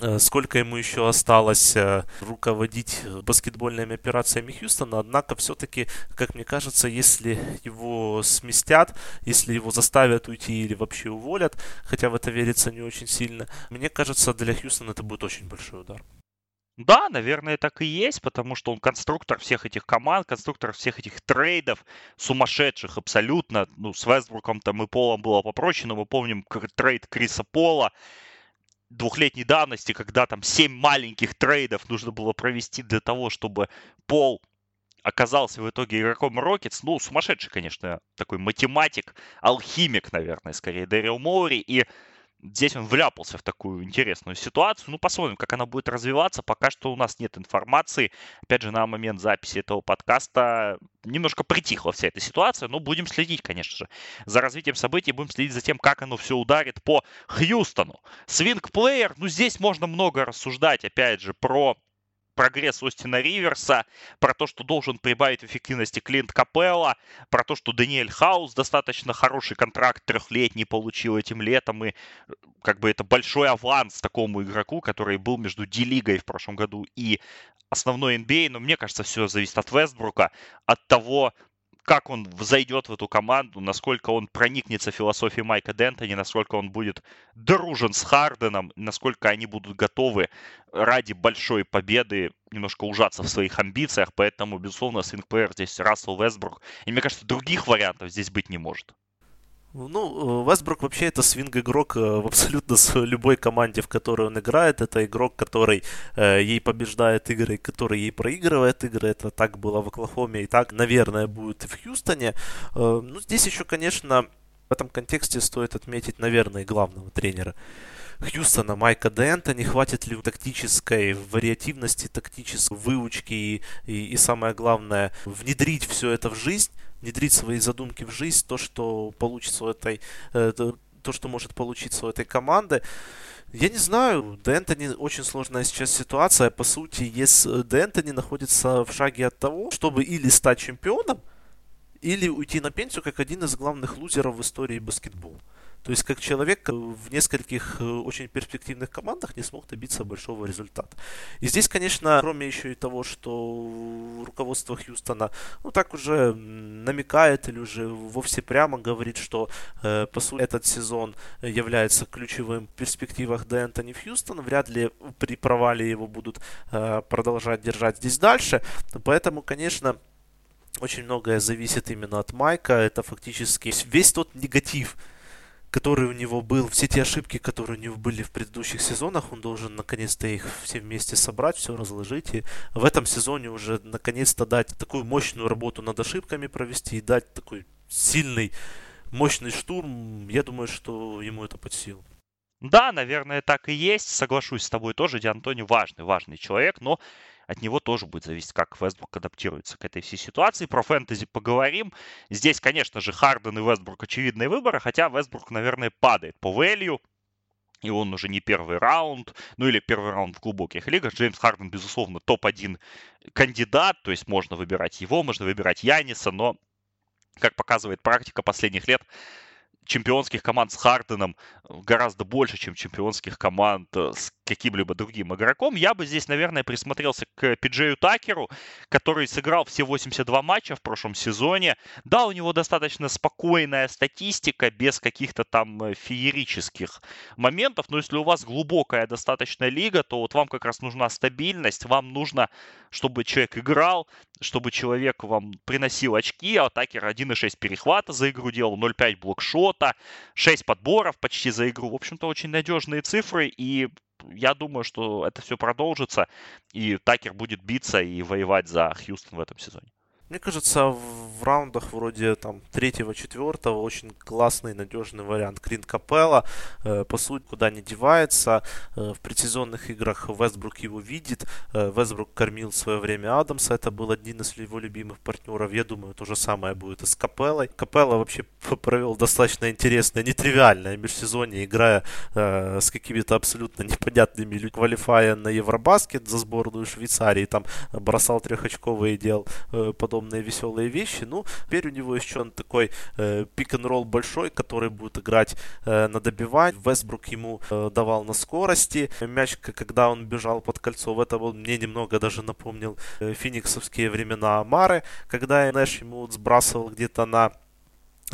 э, сколько ему еще осталось э, руководить баскетбольными операциями Хьюстона, однако все-таки, как мне кажется, если его сместят, если его заставят уйти или вообще уволят, хотя в это верится не очень сильно, мне кажется, для Хьюстона это будет очень большой удар. Да, наверное, так и есть, потому что он конструктор всех этих команд, конструктор всех этих трейдов, сумасшедших абсолютно. Ну, с Вестбруком там и Полом было попроще, но мы помним трейд Криса Пола двухлетней давности, когда там семь маленьких трейдов нужно было провести для того, чтобы Пол оказался в итоге игроком Рокетс. Ну, сумасшедший, конечно, такой математик, алхимик, наверное, скорее, Дэрил Моури. И здесь он вляпался в такую интересную ситуацию. Ну, посмотрим, как она будет развиваться. Пока что у нас нет информации. Опять же, на момент записи этого подкаста немножко притихла вся эта ситуация, но будем следить, конечно же, за развитием событий, будем следить за тем, как оно все ударит по Хьюстону. Свинг-плеер, ну, здесь можно много рассуждать, опять же, про прогресс Остина Риверса, про то, что должен прибавить эффективности Клинт Капелла, про то, что Даниэль Хаус достаточно хороший контракт трехлетний получил этим летом, и э, как бы это большой аванс такому игроку, который был между D-лигой в прошлом году и основной NBA, но мне кажется, все зависит от Вестбрука, от того, как он взойдет в эту команду, насколько он проникнется философией Майка Дентони, насколько он будет дружен с Харденом, насколько они будут готовы ради большой победы немножко ужаться в своих амбициях. Поэтому, безусловно, свингплеер здесь Рассел Вестбрук. И мне кажется, других вариантов здесь быть не может. Ну, Вестбрук вообще это свинг-игрок э, в абсолютно любой команде, в которой он играет. Это игрок, который э, ей побеждает игры, который ей проигрывает игры. Это так было в Оклахоме и так, наверное, будет и в Хьюстоне. Э, ну, здесь еще, конечно, в этом контексте стоит отметить, наверное, главного тренера. Хьюстона, Майка Дента, не хватит ли тактической вариативности, тактической выучки и, и, и самое главное, внедрить все это в жизнь, внедрить свои задумки в жизнь, то, что получится у этой, э, то, что может получиться у этой команды. Я не знаю, Д'Энтони очень сложная сейчас ситуация. По сути, если Д'Энтони находится в шаге от того, чтобы или стать чемпионом, или уйти на пенсию как один из главных лузеров в истории баскетбола. То есть как человек в нескольких э, очень перспективных командах не смог добиться большого результата. И здесь, конечно, кроме еще и того, что руководство Хьюстона, ну так уже намекает или уже вовсе прямо говорит, что э, по сути этот сезон является ключевым в перспективах Д'Энтони в Хьюстон, вряд ли при провале его будут э, продолжать держать здесь дальше. Поэтому, конечно, очень многое зависит именно от Майка. Это фактически весь тот негатив, который у него был, все те ошибки, которые у него были в предыдущих сезонах, он должен наконец-то их все вместе собрать, все разложить. И в этом сезоне уже наконец-то дать такую мощную работу над ошибками провести и дать такой сильный, мощный штурм. Я думаю, что ему это под силу. Да, наверное, так и есть. Соглашусь с тобой тоже. Ди Антони важный, важный человек, но от него тоже будет зависеть, как Вестбрук адаптируется к этой всей ситуации. Про фэнтези поговорим. Здесь, конечно же, Харден и Вестбрук очевидные выборы, хотя Вестбрук, наверное, падает по value. И он уже не первый раунд, ну или первый раунд в глубоких лигах. Джеймс Харден, безусловно, топ-1 кандидат, то есть можно выбирать его, можно выбирать Яниса, но, как показывает практика последних лет, чемпионских команд с Харденом гораздо больше, чем чемпионских команд э, с каким-либо другим игроком. Я бы здесь, наверное, присмотрелся к Пиджею Такеру, который сыграл все 82 матча в прошлом сезоне. Да, у него достаточно спокойная статистика, без каких-то там э, феерических моментов, но если у вас глубокая достаточно лига, то вот вам как раз нужна стабильность, вам нужно, чтобы человек играл, чтобы человек вам приносил очки, а атакер 1,6 перехвата за игру делал, 0,5 блокшота, 6 подборов почти за игру. В общем-то, очень надежные цифры, и я думаю, что это все продолжится, и Такер будет биться и воевать за Хьюстон в этом сезоне. Мне кажется, в раундах вроде там третьего, четвертого очень классный, надежный вариант Клин Капелла. Э, по сути, куда не девается. Э, в предсезонных играх Вестбрук его видит. Э, Вестбрук кормил в свое время Адамса. Это был один из его любимых партнеров. Я думаю, то же самое будет и с Капеллой. Капелла вообще [LAUGHS] провел достаточно интересное, нетривиальное межсезонье, играя с какими-то абсолютно [LAUGHS] непонятными людьми, квалифая на Евробаскет за сборную Швейцарии. Там бросал трехочковые и делал подобное подобные веселые вещи. Ну, теперь у него еще он такой э, пик-н-ролл большой, который будет играть э, на добивать. Вестбрук ему э, давал на скорости. Мяч, когда он бежал под кольцо, в это вот мне немного даже напомнил э, фениксовские времена Амары, когда Нэш ему сбрасывал где-то на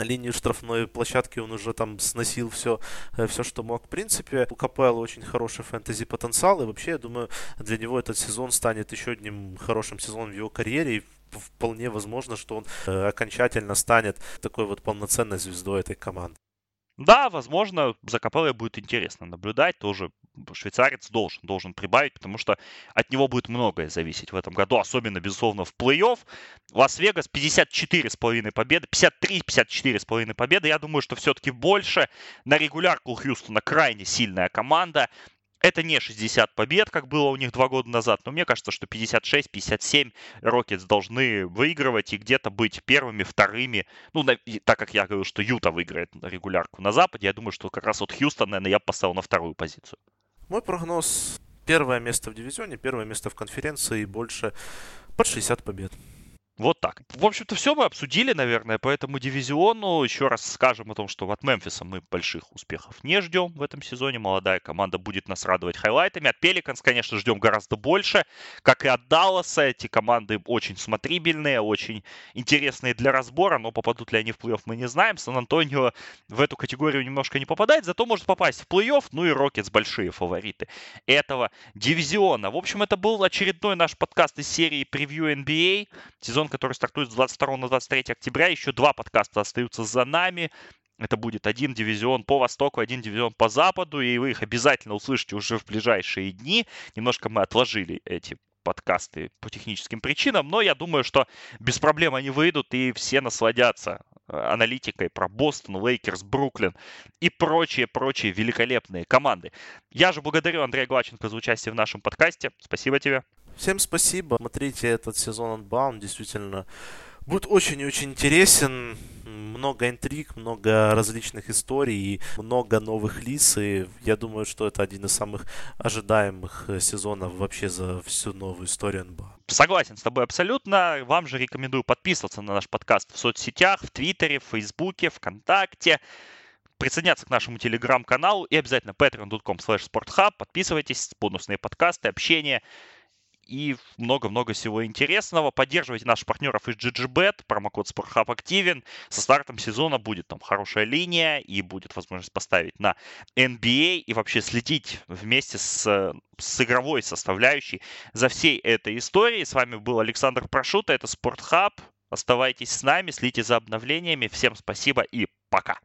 линию штрафной площадки он уже там сносил все, э, все, что мог. В принципе, у КПЛ очень хороший фэнтези потенциал, и вообще, я думаю, для него этот сезон станет еще одним хорошим сезоном в его карьере, и вполне возможно, что он э, окончательно станет такой вот полноценной звездой этой команды. Да, возможно, за Капеллой будет интересно наблюдать. Тоже швейцарец должен, должен прибавить, потому что от него будет многое зависеть в этом году, особенно, безусловно, в плей-офф. Лас-Вегас 54,5 победы, 53-54,5 победы. Я думаю, что все-таки больше. На регулярку Хьюстона крайне сильная команда. Это не 60 побед, как было у них два года назад, но мне кажется, что 56-57 Рокетс должны выигрывать и где-то быть первыми, вторыми. Ну, так как я говорю, что Юта выиграет регулярку на Западе, я думаю, что как раз от Хьюстона, наверное, я поставил на вторую позицию. Мой прогноз первое место в дивизионе, первое место в конференции и больше под 60 побед. Вот так. В общем-то, все мы обсудили, наверное, по этому дивизиону. Еще раз скажем о том, что от Мемфиса мы больших успехов не ждем в этом сезоне. Молодая команда будет нас радовать хайлайтами. От Пеликанс, конечно, ждем гораздо больше. Как и от Далласа, эти команды очень смотрибельные, очень интересные для разбора, но попадут ли они в плей-офф, мы не знаем. Сан-Антонио в эту категорию немножко не попадает, зато может попасть в плей-офф. Ну и Рокетс большие фавориты этого дивизиона. В общем, это был очередной наш подкаст из серии превью NBA. Сезон который стартует с 22 на 23 октября. Еще два подкаста остаются за нами. Это будет один дивизион по востоку, один дивизион по западу, и вы их обязательно услышите уже в ближайшие дни. Немножко мы отложили эти подкасты по техническим причинам, но я думаю, что без проблем они выйдут и все насладятся э, аналитикой про Бостон, Лейкерс, Бруклин и прочие-прочие великолепные команды. Я же благодарю Андрея Глаченко за участие в нашем подкасте. Спасибо тебе. Всем спасибо. Смотрите этот сезон Unbound. Действительно, будет очень и очень интересен. Много интриг, много различных историй много новых лиц. И я думаю, что это один из самых ожидаемых э, сезонов вообще за всю новую историю НБА. Согласен с тобой абсолютно. Вам же рекомендую подписываться на наш подкаст в соцсетях, в Твиттере, в Фейсбуке, ВКонтакте присоединяться к нашему телеграм-каналу и обязательно patreon.com sporthub. Подписывайтесь, бонусные подкасты, общение и много-много всего интересного. Поддерживайте наших партнеров из GGBet, промокод SportHub активен. Со стартом сезона будет там хорошая линия и будет возможность поставить на NBA и вообще следить вместе с, с игровой составляющей за всей этой историей. С вами был Александр Прошута, это SportHub. Оставайтесь с нами, следите за обновлениями. Всем спасибо и пока.